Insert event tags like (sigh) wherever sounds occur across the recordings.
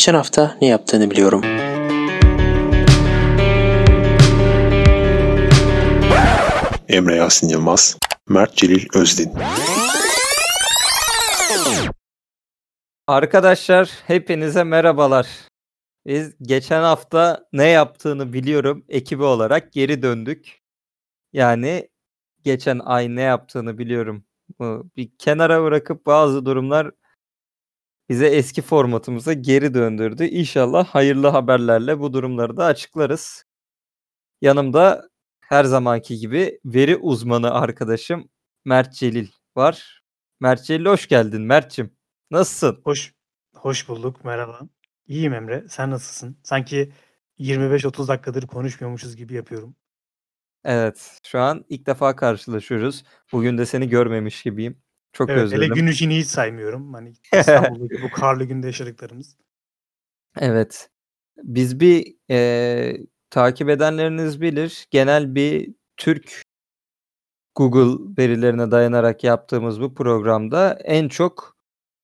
Geçen hafta ne yaptığını biliyorum. Emre Yasin Yılmaz, Mert Celil Özdin. Arkadaşlar hepinize merhabalar. Biz geçen hafta ne yaptığını biliyorum ekibi olarak geri döndük. Yani geçen ay ne yaptığını biliyorum. Bu Bir kenara bırakıp bazı durumlar bize eski formatımıza geri döndürdü. İnşallah hayırlı haberlerle bu durumları da açıklarız. Yanımda her zamanki gibi veri uzmanı arkadaşım Mert Celil var. Mert Celil hoş geldin Mert'cim. Nasılsın? Hoş hoş bulduk. Merhaba. İyiyim Emre. Sen nasılsın? Sanki 25-30 dakikadır konuşmuyormuşuz gibi yapıyorum. Evet, şu an ilk defa karşılaşıyoruz. Bugün de seni görmemiş gibiyim. Çok Evet, hele özledim. gün ışığını hiç saymıyorum. Hani İstanbul'daki bu karlı günde yaşadıklarımız. Evet. Biz bir eee, takip edenleriniz bilir. Genel bir Türk Google verilerine dayanarak yaptığımız bu programda en çok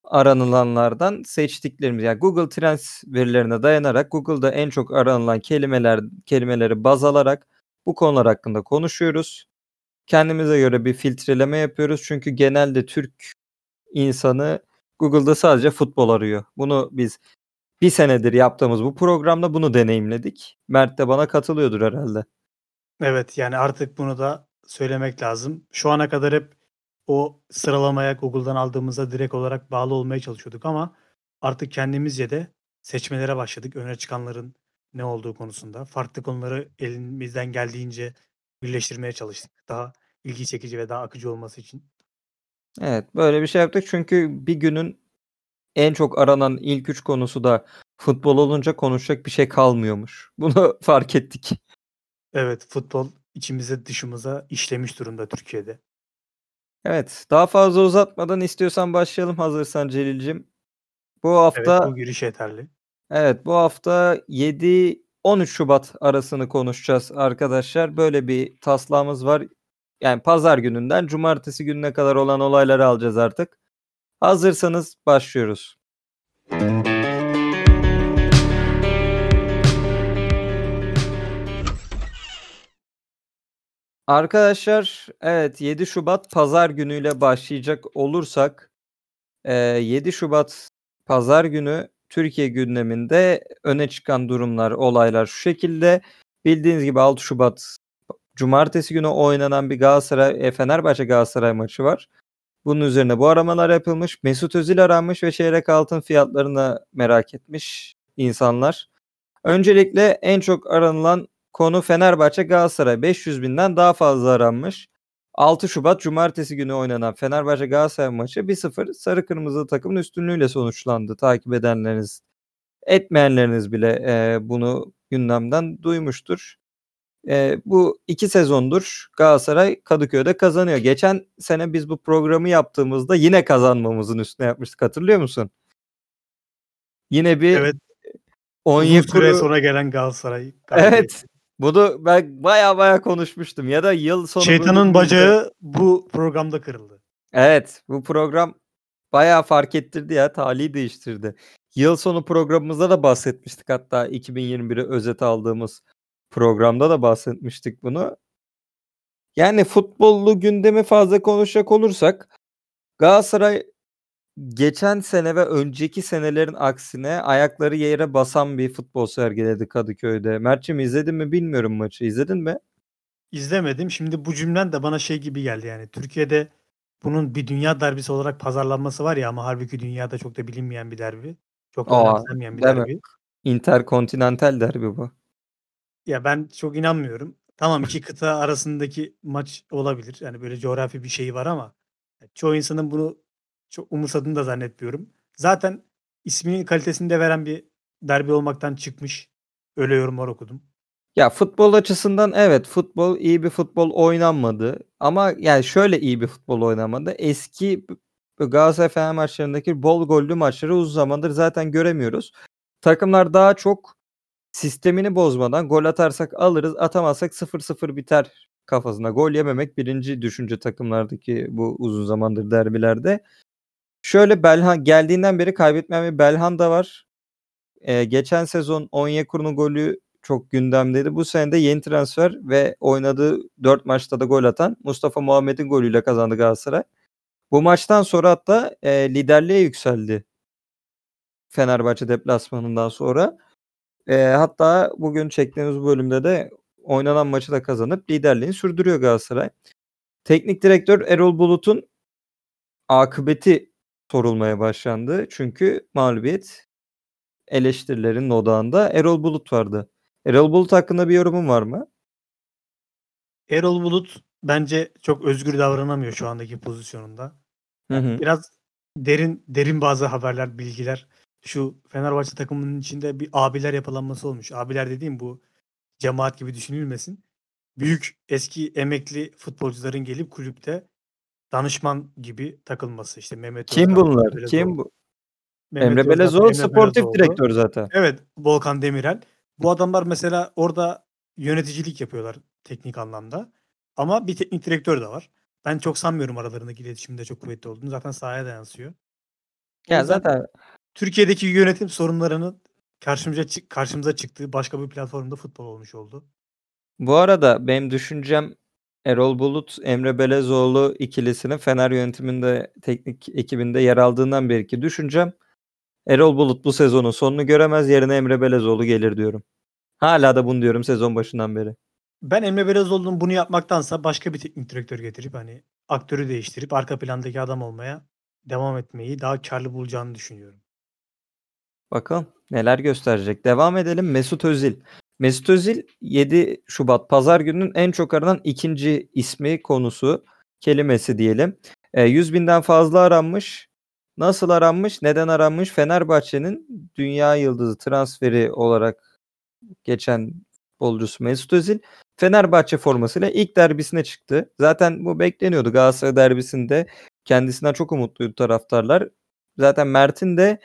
aranılanlardan seçtiklerimiz yani Google Trends verilerine dayanarak Google'da en çok aranılan kelimeler kelimeleri baz alarak bu konular hakkında konuşuyoruz. Kendimize göre bir filtreleme yapıyoruz. Çünkü genelde Türk insanı Google'da sadece futbol arıyor. Bunu biz bir senedir yaptığımız bu programda bunu deneyimledik. Mert de bana katılıyordur herhalde. Evet, yani artık bunu da söylemek lazım. Şu ana kadar hep o sıralamaya Google'dan aldığımızda direkt olarak bağlı olmaya çalışıyorduk ama artık kendimizce de seçmelere başladık. Öne çıkanların ne olduğu konusunda. Farklı konuları elimizden geldiğince birleştirmeye çalıştık. Daha ilgi çekici ve daha akıcı olması için. Evet, böyle bir şey yaptık çünkü bir günün en çok aranan ilk üç konusu da futbol olunca konuşacak bir şey kalmıyormuş. (laughs) Bunu fark ettik. Evet, futbol içimize dışımıza işlemiş durumda Türkiye'de. Evet, daha fazla uzatmadan istiyorsan başlayalım hazırsan Celil'cim. Bu Evet, hafta bu giriş yeterli. evet bu hafta 7 13 Şubat arasını konuşacağız arkadaşlar. Böyle bir taslağımız var. Yani pazar gününden cumartesi gününe kadar olan olayları alacağız artık. Hazırsanız başlıyoruz. Arkadaşlar evet 7 Şubat pazar günüyle başlayacak olursak eee, 7 Şubat pazar günü Türkiye gündeminde öne çıkan durumlar, olaylar şu şekilde. Bildiğiniz gibi 6 Şubat cumartesi günü oynanan bir Galatasaray e, Fenerbahçe Galatasaray maçı var. Bunun üzerine bu aramalar yapılmış. Mesut Özil aranmış ve çeyrek altın fiyatlarını merak etmiş insanlar. Öncelikle en çok aranılan konu Fenerbahçe Galatasaray 500 binden daha fazla aranmış. 6 Şubat Cumartesi günü oynanan Fenerbahçe Galatasaray maçı 1-0 sarı kırmızı takımın üstünlüğüyle sonuçlandı. Takip edenleriniz, etmeyenleriniz bile e, bunu gündemden duymuştur. E, bu iki sezondur Galatasaray Kadıköy'de kazanıyor. Geçen sene biz bu programı yaptığımızda yine kazanmamızın üstüne yapmıştık. Hatırlıyor musun? Yine bir Evet, Onyekuru süre sonra gelen Galatasaray galibiyeti. Evet. Bunu ben baya baya konuşmuştum. Ya da yıl sonu Şeytanın bacağı bu programda kırıldı. Evet, bu program bayağı fark ettirdi ya, talihi değiştirdi. Yıl sonu programımızda da bahsetmiştik hatta 2021'i özet aldığımız programda da bahsetmiştik bunu. Yani futbollu gündemi fazla konuşacak olursak Galatasaray geçen sene ve önceki senelerin aksine ayakları yere basan bir futbol sergiledi Kadıköy'de. Mert'cim izledin mi bilmiyorum maçı. İzledin mi? İzlemedim. Şimdi bu cümlen de bana şey gibi geldi yani. Türkiye'de bunun bir dünya derbisi olarak pazarlanması var ya ama halbuki dünyada çok da bilinmeyen bir derbi. Çok da önemsenmeyen bir değil mi? derbi. Interkontinental derbi bu. Ya ben çok inanmıyorum. Tamam iki kıta arasındaki maç olabilir. Yani böyle coğrafi bir şey var ama çoğu insanın bunu çok umursadığını da zannetmiyorum. Zaten isminin kalitesini de veren bir derbi olmaktan çıkmış. Öyle yorumlar okudum. Ya futbol açısından evet futbol iyi bir futbol oynanmadı. Ama yani şöyle iyi bir futbol oynanmadı. Eski Galatasaray Fener maçlarındaki bol gollü maçları uzun zamandır zaten göremiyoruz. Takımlar daha çok sistemini bozmadan gol atarsak alırız, atamazsak 0-0 biter kafasında. Gol yememek birinci düşünce takımlardaki bu uzun zamandır derbilerde. Şöyle Belhan geldiğinden beri kaybetmeyen bir Belhanda var. Eee, geçen sezon Onyekuru'nun golü çok gündemdeydi. Bu sene de yeni transfer ve oynadığı 4 maçta da gol atan Mustafa Muhammed'in golüyle kazandı Galatasaray. Bu maçtan sonra hatta, eee, liderliğe yükseldi. Fenerbahçe deplasmanından sonra. Eee, hatta bugün çektiğimiz bölümde de oynanan maçı da kazanıp liderliğini sürdürüyor Galatasaray. Teknik direktör Erol Bulut'un akıbeti sorulmaya başlandı. Çünkü mağlubiyet eleştirilerin odağında Erol Bulut vardı. Erol Bulut hakkında bir yorumun var mı? Erol Bulut bence çok özgür davranamıyor şu andaki pozisyonunda. Hı hı. Biraz derin derin bazı haberler, bilgiler. Şu Fenerbahçe takımının içinde bir abiler yapılanması olmuş. Abiler dediğim bu cemaat gibi düşünülmesin. Büyük eski emekli futbolcuların gelip kulüpte danışman gibi takılması. İşte Mehmet Kim Özkan, bunlar? Belezoğlu. Kim bu? Mehmet Emre Özkan, Belezoğlu Emre sportif Belezoğlu. direktör zaten. Evet, Volkan Demirel. Bu adamlar mesela orada yöneticilik yapıyorlar teknik anlamda. Ama bir teknik direktör de var. Ben çok sanmıyorum aralarındaki iletişimde çok kuvvetli olduğunu. Zaten sahaya da yansıyor. Ya zaten Türkiye'deki yönetim sorunlarının karşımıza karşımıza çıktığı başka bir platformda futbol olmuş oldu. bu arada benim düşüncem Erol Bulut, Emre Belezoğlu ikilisinin Fener yönetiminde teknik ekibinde yer aldığından beri düşüncem Erol Bulut bu sezonun sonunu göremez yerine Emre Belezoğlu gelir diyorum. Hala da bunu diyorum sezon başından beri. Ben Emre Belezoğlu'nun bunu yapmaktansa başka bir teknik direktör getirip hani aktörü değiştirip arka plandaki adam olmaya devam etmeyi daha karlı bulacağını düşünüyorum. Bakalım neler gösterecek. Devam edelim. Mesut Özil. Mesut Özil 7 Şubat Pazar gününün en çok aranan ikinci ismi konusu kelimesi diyelim. E, 100 binden fazla aranmış. Nasıl aranmış? Neden aranmış? Fenerbahçe'nin dünya yıldızı transferi olarak geçen futbolcusu Mesut Özil Fenerbahçe formasıyla ilk derbisine çıktı. Zaten bu bekleniyordu. Galatasaray derbisinde kendisinden çok umutluydu taraftarlar. Zaten Mert'in de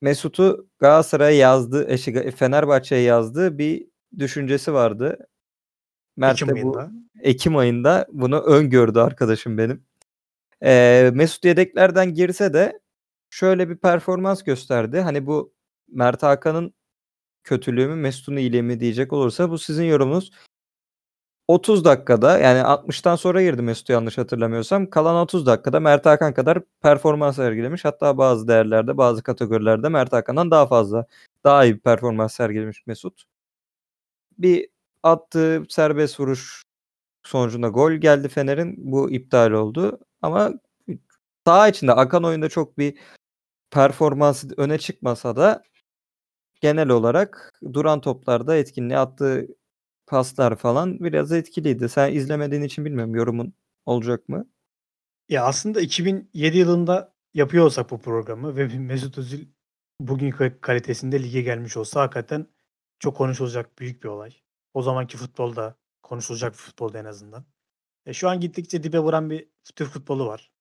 Mesut'u Galatasaray'a yazdığı, eşi Fenerbahçe'ye yazdığı bir düşüncesi vardı. Mert Ekim de bu ayında. Ekim ayında bunu öngördü arkadaşım benim. Ee, Mesut yedeklerden girse de şöyle bir performans gösterdi. Hani bu Mert Hakan'ın kötülüğü mü Mesut'un iyiliği mi diyecek olursa bu sizin yorumunuz. 30 dakikada yani 60'tan sonra girdi Mesut yanlış hatırlamıyorsam. Kalan 30 dakikada Mert Hakan kadar performans sergilemiş. Hatta bazı değerlerde bazı kategorilerde Mert Hakan'dan daha fazla daha iyi bir performans sergilemiş Mesut. Bir attığı serbest vuruş sonucunda gol geldi Fener'in. Bu iptal oldu. Ama saha içinde akan oyunda çok bir performansı öne çıkmasa da genel olarak duran toplarda etkinliği attığı paslar falan biraz etkiliydi. Sen izlemediğin için bilmiyorum yorumun olacak mı? Ya aslında 2007 yılında yapıyor olsak bu programı ve Mesut Özil bugün kalitesinde lige gelmiş olsa hakikaten çok konuşulacak büyük bir olay. O zamanki futbolda konuşulacak futbolda en azından. E şu an gittikçe dibe vuran bir Türk futbolu var.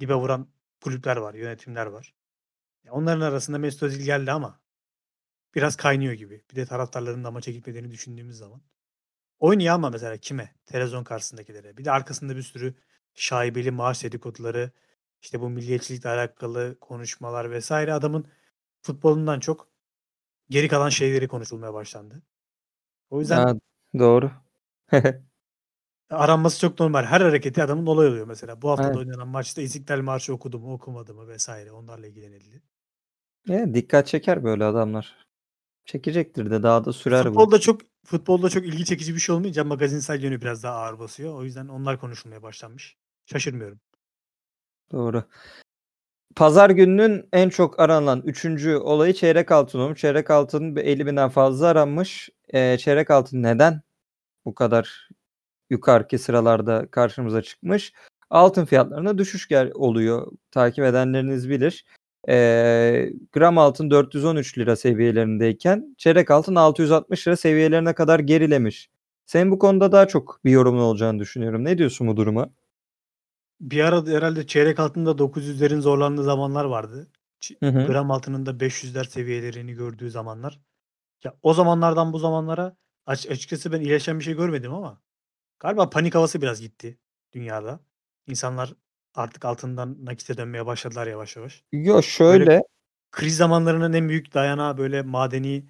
Dibe vuran kulüpler var, yönetimler var. Onların arasında Mesut Özil geldi ama biraz kaynıyor gibi. Bir de taraftarların da maça gitmediğini düşündüğümüz zaman. Oynuyor ama mesela kime? Televizyon karşısındakilere. Bir de arkasında bir sürü şaibeli maaş dedikoduları, işte bu milliyetçilikle alakalı konuşmalar vesaire adamın futbolundan çok geri kalan şeyleri konuşulmaya başlandı. O yüzden Ha, doğru. (laughs) aranması çok normal. Her hareketi adamın olay oluyor mesela. Bu hafta Evet. oynanan maçta İstiklal Marşı okudu mu okumadı mı vesaire onlarla ilgilenildi. Ya, dikkat çeker böyle adamlar. Çekecektir de daha da sürer bu. Futbolda çok futbolda çok ilgi çekici bir şey olmayınca magazinsel yönü biraz daha ağır basıyor. O yüzden onlar konuşulmaya başlanmış. Şaşırmıyorum. Doğru. Pazar gününün en çok aranan üçüncü olayı çeyrek altın olmuş. Çeyrek altın 50 binden fazla aranmış. Ee, çeyrek altın neden bu kadar yukarıki sıralarda karşımıza çıkmış? Altın fiyatlarına düşüş gel oluyor. Takip edenleriniz bilir. Ee, gram altın 413 lira seviyelerindeyken çeyrek altın 660 lira seviyelerine kadar gerilemiş. Senin bu konuda daha çok bir yorumun olacağını düşünüyorum. Ne diyorsun bu duruma? Bir ara herhalde çeyrek altında 900'lerin zorlandığı zamanlar vardı. Hı hı. Gram altının da 500'ler seviyelerini gördüğü zamanlar. Ya o zamanlardan bu zamanlara aç- açıkçası ben iyileşen bir şey görmedim ama galiba panik havası biraz gitti dünyada. İnsanlar artık altından nakite dönmeye başladılar yavaş yavaş. Yo şöyle kriz zamanlarının en büyük dayanağı böyle madeni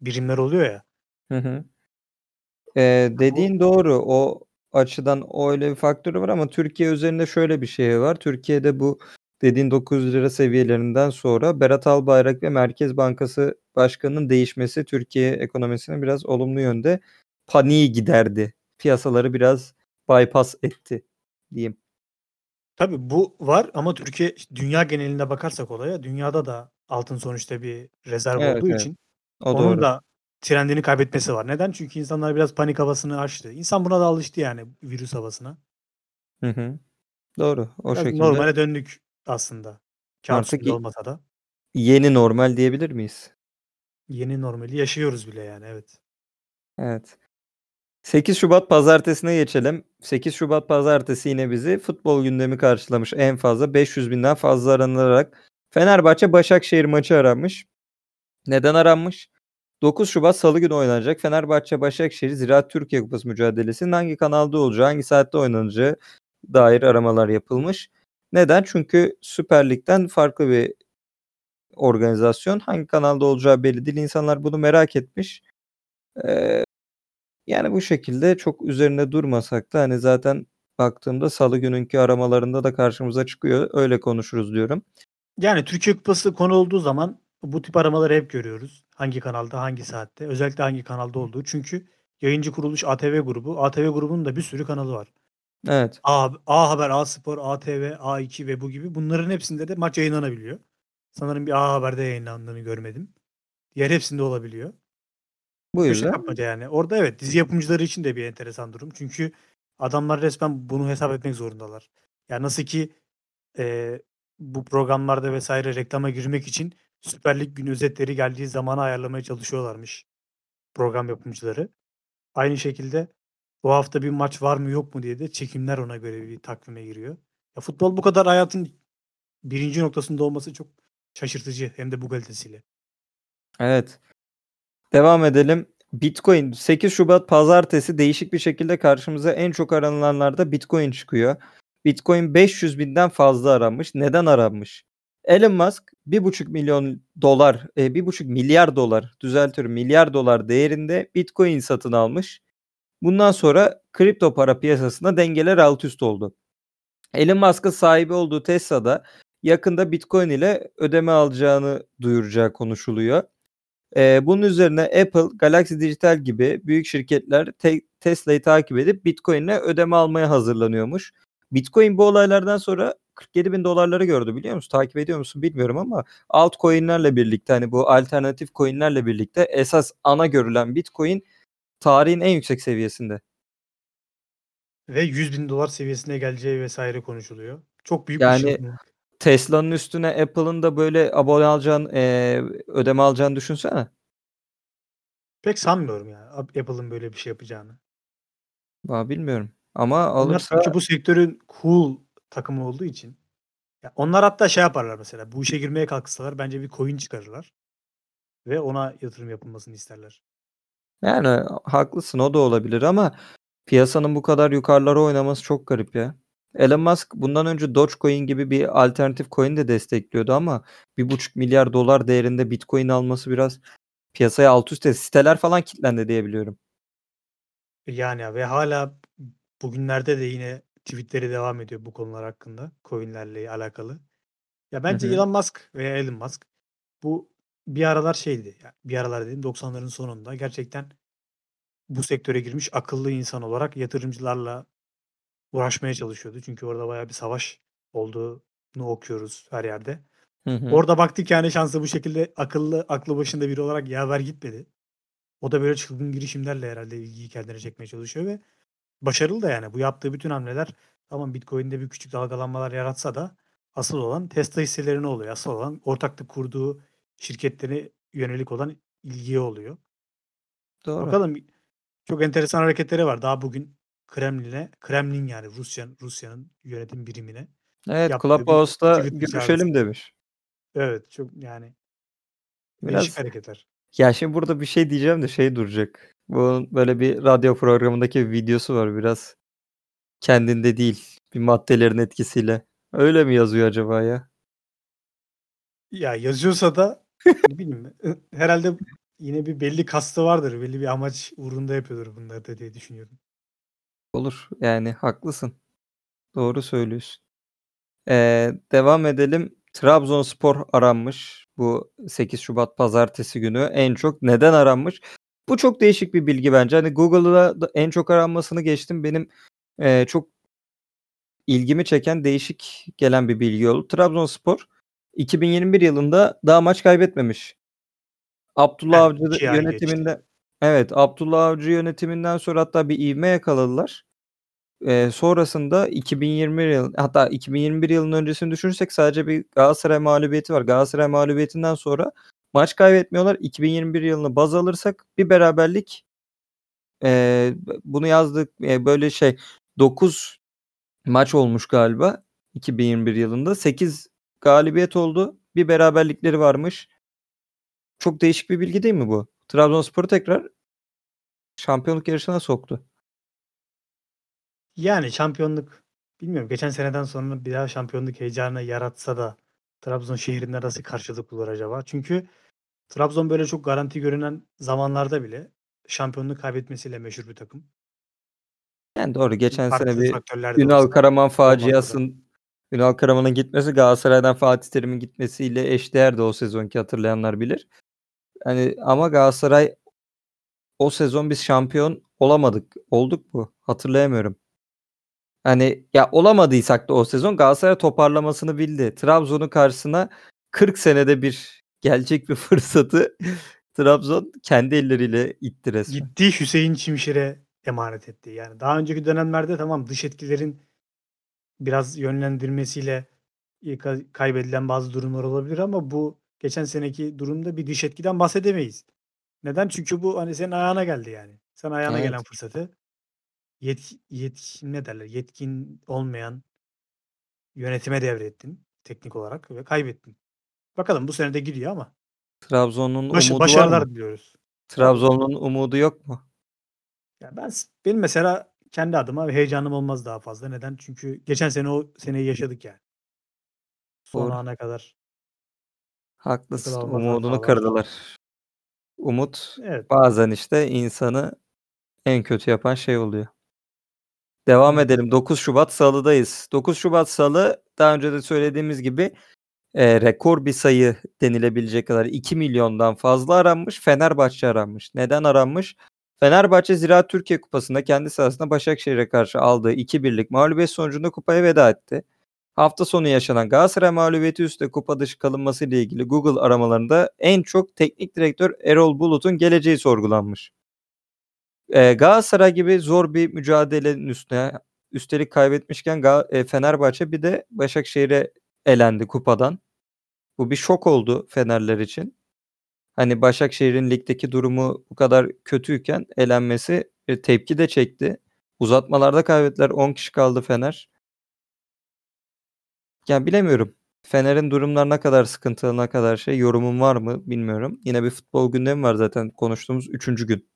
birimler oluyor ya. Hı hı. Eee, dediğin doğru. O açıdan o öyle bir faktörü var ama Türkiye üzerinde şöyle bir şey var. Türkiye'de bu dediğin ₺900 seviyelerinden sonra Berat Albayrak ve Merkez Bankası Başkanı'nın değişmesi Türkiye ekonomisine biraz olumlu yönde paniği giderdi. Piyasaları biraz bypass etti diyeyim. Tabii bu var ama Türkiye dünya genelinde bakarsak olaya dünyada da altın sonuçta bir rezerv Evet, olduğu evet. için O onun doğru. da trendini kaybetmesi var. Neden? Çünkü insanlar biraz panik havasını aştı. İnsan buna da alıştı yani virüs havasına. Hı hı. Doğru. O Biraz şekilde normale döndük aslında. Artık üstünde y olmasa da. yeni normal diyebilir miyiz? Yeni normali yaşıyoruz bile yani evet. Evet. 8 Şubat pazartesine geçelim. 8 Şubat pazartesi yine bizi futbol gündemi karşılamış. En fazla 500.000'den fazla aranılarak Fenerbahçe Başakşehir maçı aranmış. Neden aranmış? 9 Şubat Salı günü oynanacak Fenerbahçe Başakşehir Ziraat Türkiye Kupası mücadelesinin hangi kanalda olacağı, hangi saatte oynanacağı dair aramalar yapılmış. Neden? Çünkü Süper Lig'den farklı bir organizasyon. Hangi kanalda olacağı belli değil. İnsanlar bunu merak etmiş. Eee, yani bu şekilde çok üzerinde durmasak da hani zaten baktığımda Salı gününkü aramalarında da karşımıza çıkıyor. Öyle konuşuruz diyorum. Yani Türkiye Kupası konu olduğu zaman bu tip aramaları hep görüyoruz. Hangi kanalda, hangi saatte, özellikle hangi kanalda olduğu. Çünkü yayıncı kuruluş ATV grubu. ATV grubunun da bir sürü kanalı var. Evet. A, A Haber, A Spor, ATV, A2 ve bu gibi. Bunların hepsinde de maç yayınlanabiliyor. Sanırım bir A Haber'de yayınlandığını görmedim. Diğer hepsinde olabiliyor. Bu Köşe yüzden kapmaca yani. Orada evet dizi yapımcıları için de bir enteresan durum. Çünkü adamlar resmen bunu hesap etmek zorundalar. Ya nasıl ki eee, bu programlarda vesaire reklama girmek için Süper Lig gün özetleri geldiği zamana ayarlamaya çalışıyorlarmış program yapımcıları. Aynı şekilde bu hafta bir maç var mı yok mu diye de çekimler ona göre bir takvime giriyor. Ya futbol bu kadar hayatın birinci noktasında olması çok şaşırtıcı hem de bu kalitesiyle. Evet. Devam edelim. Bitcoin 8 Şubat pazartesi değişik bir şekilde karşımıza en çok aranılanlarda Bitcoin çıkıyor. Bitcoin 500 binden fazla aranmış. Neden aranmış? Elon Musk 1,5 milyon dolar, e, 1,5 milyar dolar, düzeltiyorum milyar dolar değerinde Bitcoin satın almış. Bundan sonra kripto para piyasasında dengeler alt üst oldu. Elon Musk'ın sahibi olduğu Tesla'da yakında Bitcoin ile ödeme alacağını duyuracağı konuşuluyor. Eee, bunun üzerine Apple, Galaxy Digital gibi büyük şirketler te Tesla'yı takip edip Bitcoin'le ödeme almaya hazırlanıyormuş. Bitcoin bu olaylardan sonra $47.000'ları gördü biliyor musun? Takip ediyor musun bilmiyorum ama altcoin'lerle birlikte hani bu alternatif coin'lerle birlikte esas ana görülen Bitcoin tarihin en yüksek seviyesinde. Ve $100.000 seviyesine geleceği vesaire konuşuluyor. Çok büyük bir Yani çılgınlık. Tesla'nın üstüne Apple'ın da böyle abone alacağını, eee, ödeme alacağını düşünsene. Pek sanmıyorum ya Ap Apple'ın böyle bir şey yapacağını. Valla bilmiyorum ama Onlar alırsa çünkü bu sektörün cool takımı olduğu için. Ya onlar hatta şey yaparlar mesela bu işe girmeye kalksalar bence bir coin çıkarırlar. Ve ona yatırım yapılmasını isterler. Yani haklısın o da olabilir ama piyasanın bu kadar yukarılara oynaması çok garip ya. Elon Musk bundan önce Dogecoin gibi bir alternatif coin de destekliyordu ama $1,5 milyar dolar değerinde Bitcoin alması biraz piyasayı alt üst etti. Siteler falan kilitlendi diye biliyorum. Yani ve hâlâ bugünlerde de yine tweet'leri devam ediyor bu konular hakkında, coin'lerle alakalı. Ya bence hı. Elon Musk veya Elon Musk bu bir aralar şeydi, bir aralar dediğim 90'ların sonunda gerçekten bu sektöre girmiş akıllı insan olarak yatırımcılarla uğraşmaya çalışıyordu. Çünkü orada bayağı bir savaş olduğunu okuyoruz her yerde. Hı hı. Orada baktı ki yani şansa bu şekilde akıllı, aklı başında biri olarak yaver gitmedi. O da böyle çılgın girişimlerle herhâlde ilgiyi kendine çekmeye çalışıyor ve başarılı da yani. Bu yaptığı bütün hamleler tamam Bitcoin'de bir küçük dalgalanmalar yaratsa da asıl olan Tesla hisselerine oluyor. Asıl olan ortaklık kurduğu şirketlere yönelik olan ilgiye oluyor. Doğru. Bakalım çok enteresan hareketleri var. Daha bugün Kremlin'e, Kremlin yani Rusya Rusya'nın yönetim birimine Evet, Clubhouse'da görüşelim demiş. Evet, çok yani değişik Biraz hareketler. Ya şimdi burada bir şey diyeceğim de şey duracak. Bunun böyle bir radyo programındaki bir videosu var biraz kendinde değil bir maddelerin etkisiyle. Öyle mi yazıyor acaba ya? Ya yazıyorsa da ne bileyim ı herhâlde yine bir belli kastı vardır. Belli bir amaç uğrunda yapıyordur bunları da diye düşünüyorum. Olur. Yani haklısın. Doğru söylüyorsun. Eee, devam edelim. Trabzonspor aranmış. Bu 8 Şubat pazartesi günü en çok. Neden aranmış? Bu çok değişik bir bilgi bence. Hani Google'da da en çok aranmasını geçtim. Benim, eee, çok ilgimi çeken, değişik gelen bir bilgi oldu. Trabzonspor 2021 yılında daha maç kaybetmemiş. Abdullah Heh, Avcı 2 ay geçti. yönetiminde Evet, Abdullah Avcı yönetiminden sonra hatta bir ivme yakaladılar. Eee, sonrasında 2021 yılı hatta 2021 yılının öncesini düşünürsek sadece bir Galatasaray mağlubiyeti var. Galatasaray mağlubiyetinden sonra maç kaybetmiyorlar. 2021 yılını baz alırsak bir beraberlik eee, bunu yazdık, eee, böyle şey 9 maç olmuş galiba 2021 yılında. 8 galibiyet oldu. Bir beraberlikleri varmış. Çok değişik bir bilgi değil mi bu? Trabzonspor'u tekrar şampiyonluk yarışına soktu. Yani şampiyonluk bilmiyorum geçen seneden sonra bir daha şampiyonluk heyecanı yaratsa da Trabzon şehrinde nasıl karşılık bulur acaba? Çünkü Trabzon böyle çok garanti görünen zamanlarda bile şampiyonluk kaybetmesiyle meşhur bir takım. Yani doğru. Geçen sene Farklı bir faktörler de Ünal olsa Karaman faciasın Ünal Karaman'ın gitmesi Galatasaray'dan Fatih Terim'in gitmesiyle eşdeğerdi o sezonki hatırlayanlar bilir. Hani ama Galatasaray o sezon biz şampiyon olamadık. Olduk mu? Hatırlayamıyorum. Hani ya olamadıysak da o sezon Galatasaray toparlamasını bildi. Trabzon'un karşısına 40 senede bir gelecek bir (laughs) fırsatı Trabzon kendi elleriyle itti resmen. Gitti Hüseyin Çimşir'e emanet etti. Yani daha önceki dönemlerde tamam dış etkilerin biraz yönlendirmesiyle kaybedilen bazı durumlar olabilir ama bu geçen seneki durumda bir dış etkiden bahsedemeyiz. Neden? Çünkü bu, hani, senin ayağına geldi yani. Sen ayağına Evet. gelen fırsatı yetki yetkin ne derler, yetkin olmayan yönetime devrettin teknik olarak ve kaybettin. Bakalım bu sene de gidiyor ama Trabzon'un başı umudu var başarılar mı? diliyoruz. Trabzon'un umudu yok mu? Ya ben benim mesela kendi adıma heyecanım olmaz daha fazla. Neden? Çünkü geçen sene o seneyi yaşadık yani. Son Doğru. ana kadar Haklısın. Umudunu hatalar. kırdılar. Umut Evet. bazen işte insanı en kötü yapan şey oluyor. Devam Evet. edelim. 9 Şubat Salı'dayız. 9 Şubat Salı daha önce de söylediğimiz gibi, eee, rekor bir sayı denilebilecek kadar 2.000.000'dan fazla aranmış. Fenerbahçe aranmış. Neden aranmış? Fenerbahçe Ziraat Türkiye Kupası'nda kendi sahasında Başakşehir'e karşı aldığı 2-1'lik mağlubiyet sonucunda kupaya veda etti. Hafta sonu yaşanan Galatasaray mağlubiyeti üstüne kupa dışı kalınmasıyla ilgili Google aramalarında en çok teknik direktör Erol Bulut'un geleceği sorgulanmış. Eee, Galatasaray gibi zor bir mücadelenin üstüne üstelik kaybetmişken eee, Fenerbahçe bir de Başakşehir'e elendi kupadan. Bu bir şok oldu Fenerler için. Hani Başakşehir'in ligdeki durumu bu kadar kötüyken elenmesi, eee, tepki de çekti. Uzatmalarda kaybettiler. 10 kişi kaldı Fener. Ya bilemiyorum. Fener'in durumları ne kadar sıkıntılı, ne kadar şey, yorumun var mı bilmiyorum. Yine bir futbol gündemi var zaten konuştuğumuz 3. gün.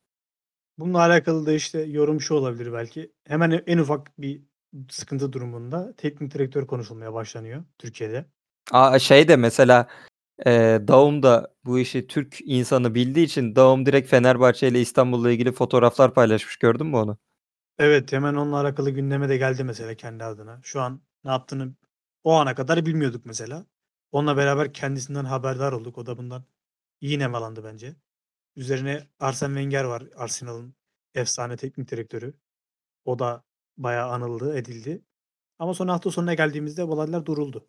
Bununla alakalı da işte yorum şu olabilir belki. Hemen e en ufak bir sıkıntı durumunda teknik direktör konuşulmaya başlanıyor Türkiye'de. A, şey de mesela, eee, Daum da bu işi Türk insanı bildiği için Daum direkt Fenerbahçe ile İstanbul'la ilgili fotoğraflar paylaşmış. Gördün mü onu? Evet, hemen onunla alakalı gündeme de geldi mesela kendi adına. Şu an ne yaptığını o ana kadar bilmiyorduk mesela. Onunla beraber kendisinden haberdar olduk. O da bundan iyi nemalandı bence. Üzerine Arsene Wenger var, Arsenal'ın efsane teknik direktörü. O da bayağı anıldı, edildi. Ama sonra hafta sonuna geldiğimizde olaylar duruldu.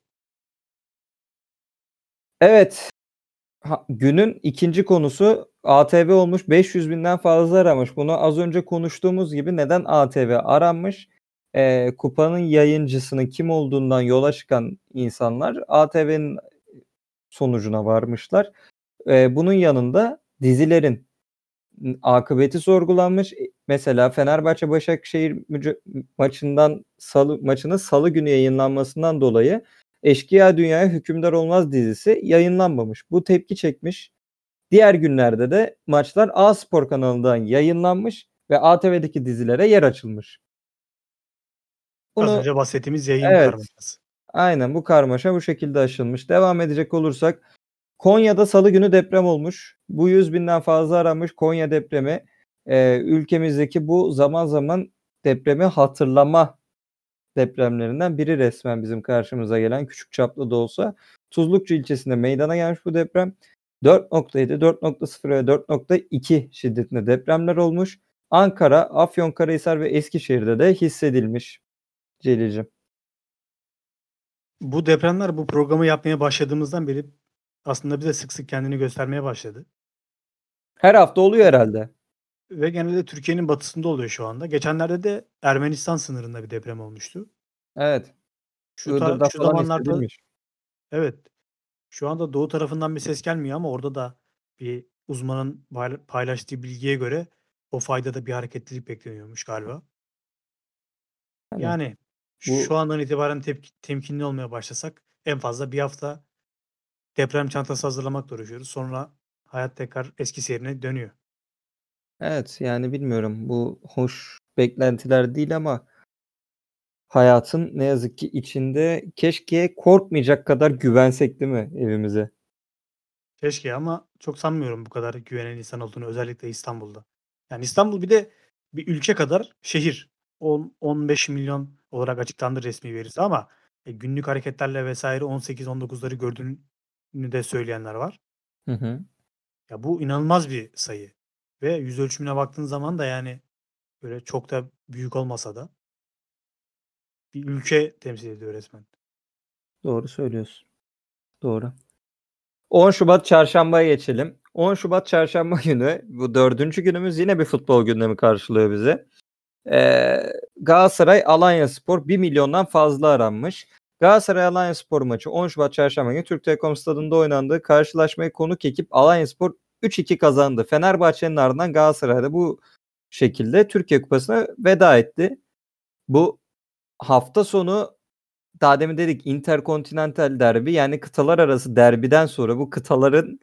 Evet. Ha günün 2. konusu ATV olmuş 500.000'den fazla aramış. Bunu az önce konuştuğumuz gibi neden ATV aranmış? Eee, kupanın yayıncısının kim olduğundan yola çıkan insanlar ATV'nin sonucuna varmışlar. Eee, bunun yanında dizilerin akıbeti sorgulanmış. Eee, mesela Fenerbahçe Başakşehir maçından salı maçının salı günü yayınlanmasından dolayı Eşkıya Dünyaya Hükümdar Olmaz dizisi yayınlanmamış. Bu tepki çekmiş. Diğer günlerde de maçlar A Spor kanalından yayınlanmış ve ATV'deki dizilere yer açılmış. Az Bunu önce bahsettiğimiz yayın Evet. karmaşası. Aynen bu karmaşa bu şekilde aşılmış. Devam edecek olursak Konya'da salı günü deprem olmuş. Bu 100 binden fazla aranmış Konya depremi. Ee, ülkemizdeki bu zaman zaman depremi hatırlama depremlerinden biri resmen bizim karşımıza gelen küçük çaplı da olsa. Tuzlukçu ilçesinde meydana gelmiş bu deprem. 4.7, 4.0 ve 4.2 şiddetinde depremler olmuş. Ankara, Afyonkarahisar ve Eskişehir'de de hissedilmiş. Celil'cim. Bu depremler bu programı yapmaya başladığımızdan beri aslında bize sık sık kendini göstermeye başladı. Her hafta oluyor herhalde. Ve genelde Türkiye'nin batısında oluyor şu anda. Geçenlerde de Ermenistan sınırında bir deprem olmuştu. Evet. Şu, ta- Iğdır'da şu zamanlarda hissedilmiş. evet şu anda doğu tarafından bir ses gelmiyor ama orada da bir uzmanın payla- paylaştığı bilgiye göre o fayda da bir hareketlilik bekleniyormuş galiba. Hani Yani bu şu andan itibaren tepki, temkinli olmaya başlasak en fazla bir hafta deprem çantası hazırlamakla uğraşıyoruz. Sonra hayat tekrar eski seyrine dönüyor. evet yani bilmiyorum bu hoş beklentiler değil ama hayatın ne yazık ki içinde keşke korkmayacak kadar güvensek değil mi evimize? Keşke ama çok sanmıyorum bu kadar güvenen insan olduğunu özellikle İstanbul'da. Yani İstanbul bir de bir ülke kadar şehir. 10-15 milyon olarak açıklandı resmi verisi ama e, günlük hareketlerle vesaire 18-19'ları gördüğünü de söyleyenler var. Hı hı. Ya bu inanılmaz bir sayı. Ve yüz ölçümüne baktığın zaman da yani böyle çok da büyük olmasa da bir ülke temsil ediyor resmen. Doğru söylüyorsun. Doğru. 10 Şubat çarşambaya geçelim. 10 Şubat çarşamba (laughs) günü bu dördüncü günümüz yine bir futbol gündemi karşılıyor bizi. Ee, Galatasaray Alanya Spor 1 milyondan fazla aranmış. Galatasaray Alanya Spor maçı 10 Şubat çarşamba günü Türk Telekom Stadı'nda oynandığı karşılaşmayı konuk ekip Alanya Spor 3-2 kazandı. Fenerbahçe'nin ardından Galatasaray'da bu şekilde Türkiye Kupası'na veda etti. Bu hafta sonu daha demin dedik Interkontinental derbi yani kıtalar arası derbiden sonra bu kıtaların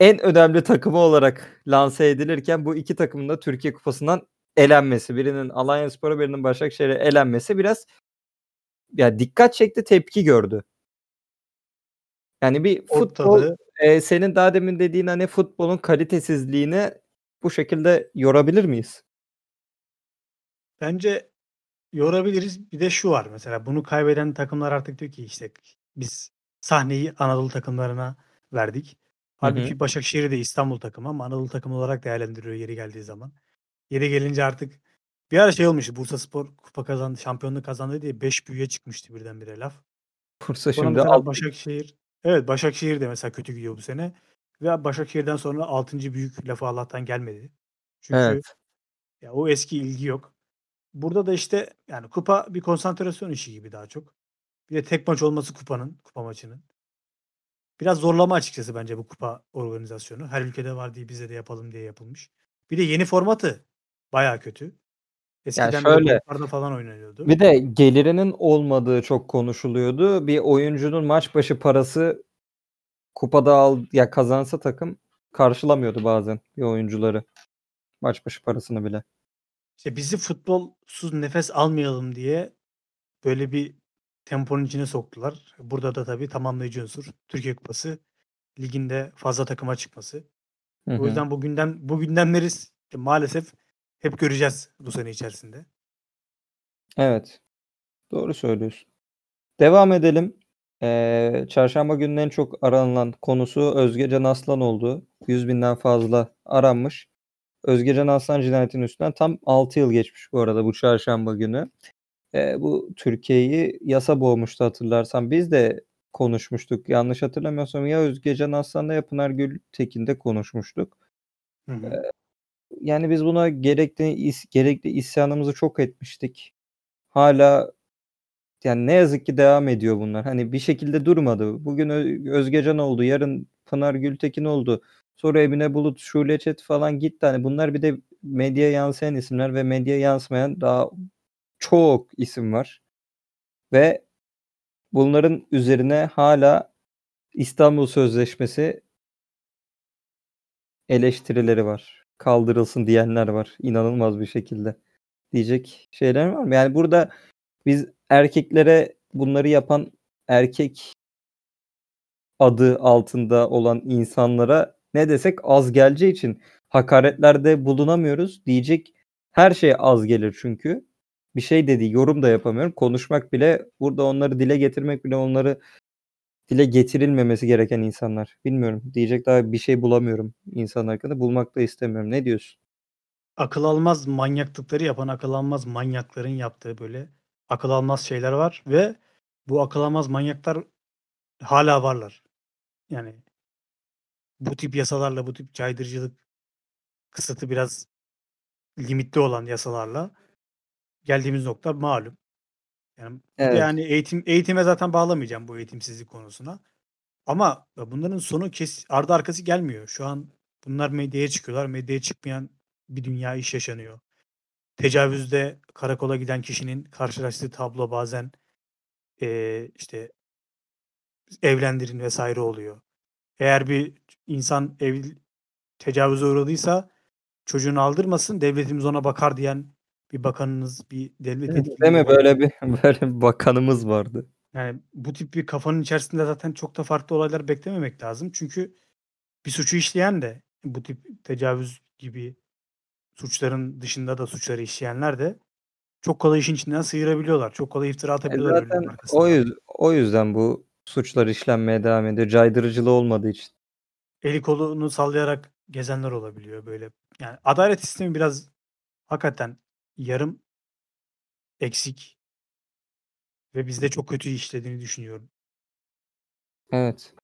en önemli takımı olarak lanse edilirken bu iki takımın da Türkiye Kupası'ndan elenmesi, birinin Alanyaspor'a birinin Başakşehir'e elenmesi biraz ya dikkat çekti, tepki gördü. Yani bir futbol Ortalığı e, senin daha demin dediğin hani futbolun kalitesizliğini bu şekilde yorabilir miyiz? bence yorabiliriz. Bir de şu var mesela bunu kaybeden takımlar artık diyor ki işte biz sahneyi Anadolu takımlarına verdik. Halbuki Başakşehir de İstanbul takımı ama Anadolu takımı olarak değerlendiriyor yeri geldiği zaman. Yeri gelince artık bir ara şey olmuştu. Bursaspor kupa kazandı, şampiyonluk kazandı diye 5 büyüye çıkmıştı birdenbire laf. Bursa Sonra şimdi alt Başakşehir evet Başakşehir de mesela kötü gidiyor bu sene. Ve Başakşehir'den sonra 6. büyük lafı Allah'tan gelmedi. Çünkü Evet. ya o eski ilgi yok. Burada da işte yani kupa bir konsantrasyon işi gibi daha çok. Bir de tek maç olması kupanın, kupa maçının. Biraz zorlama açıkçası bence bu kupa organizasyonu. Her ülkede var diye bize de yapalım diye yapılmış. Bir de yeni formatı bayağı kötü. Eskiden böyle şöyle falan oynanıyordu. bir de gelirinin olmadığı çok konuşuluyordu. Bir oyuncunun maç başı parası kupada al ya kazansa takım karşılamıyordu bazen bir oyuncuları maç başı parasını bile. İşte bizi futbolsuz nefes almayalım diye böyle bir temponun içine soktular. Burada da tabii tamamlayıcı unsur Türkiye Kupası liginde fazla takıma çıkması. Hı O hı. yüzden bu gündem bu gündemleri maalesef hep göreceğiz bu sene içerisinde. Evet. Doğru söylüyorsun. Devam edelim. Ee, çarşamba gününün en çok aranılan konusu Özgecan Aslan oldu. 100 binden fazla aranmış. Özgecan Aslan cinayetinin üstünden tam 6 yıl geçmiş bu arada bu çarşamba günü. Ee, bu Türkiye'yi yasa boğmuştu hatırlarsan. Biz de konuşmuştuk. Yanlış hatırlamıyorsam ya Özgecan Aslan'da ya Pınar Gültekin'de konuşmuştuk. Hı hı. Ee, yani biz buna gerekli, is- gerekli isyanımızı çok etmiştik. Hala yani ne yazık ki devam ediyor bunlar. Hani bir şekilde durmadı. Bugün Özgecan oldu, yarın Pınar Gültekin oldu. Sonra Emine Bulut, Şule Çet falan gitti. Hani bunlar bir de medyaya yansıyan isimler ve medyaya yansımayan daha çok isim var. Ve bunların üzerine hala İstanbul Sözleşmesi eleştirileri var. Kaldırılsın diyenler var. İnanılmaz bir şekilde. Diyecek şeyler var mı? Yani burada biz erkeklere bunları yapan erkek adı altında olan insanlara ne desek az geleceği için hakaretlerde bulunamıyoruz. Diyecek her şey az gelir çünkü. Bir şey dedi yorum da yapamıyorum. Konuşmak bile burada onları dile getirmek bile onları dile getirilmemesi gereken insanlar. Bilmiyorum. Diyecek daha bir şey bulamıyorum insan hakkında. Bulmak da istemiyorum. Ne diyorsun? Akıl almaz manyaklıkları yapan akıl almaz manyakların yaptığı böyle akıl almaz şeyler var ve bu akıl almaz manyaklar hala varlar. Yani bu tip yasalarla, bu tip caydırıcılık kısıtı biraz limitli olan yasalarla geldiğimiz nokta malum. Yani, Evet. yani eğitim eğitime zaten bağlamayacağım bu eğitimsizlik konusuna. Ama bunların sonu kes ardı arkası gelmiyor. Şu an bunlar medyaya çıkıyorlar. Medyaya çıkmayan bir dünya iş yaşanıyor. Tecavüzde karakola giden kişinin karşılaştığı tablo bazen eee, işte evlendirin vesaire oluyor. Eğer bir insan ev tecavüze uğradıysa çocuğunu aldırmasın devletimiz ona bakar diyen bir bakanınız, bir devlet Değil yetkilisi mi? var. Böyle bir (laughs) böyle bir bakanımız vardı. Yani bu tip bir kafanın içerisinde zaten çok da farklı olaylar beklememek lazım. Çünkü bir suçu işleyen de bu tip tecavüz gibi suçların dışında da suçları işleyenler de çok kolay işin içinden sıyırabiliyorlar. Çok kolay iftira E atabiliyorlar zaten birbirinin o, yüz, o yüzden bu suçlar işlenmeye devam ediyor. Caydırıcılığı olmadığı için. Eli kolunu sallayarak gezenler olabiliyor böyle. Yani adalet sistemi biraz hakikaten yarım eksik ve bizde çok kötü işlediğini düşünüyorum. Evet.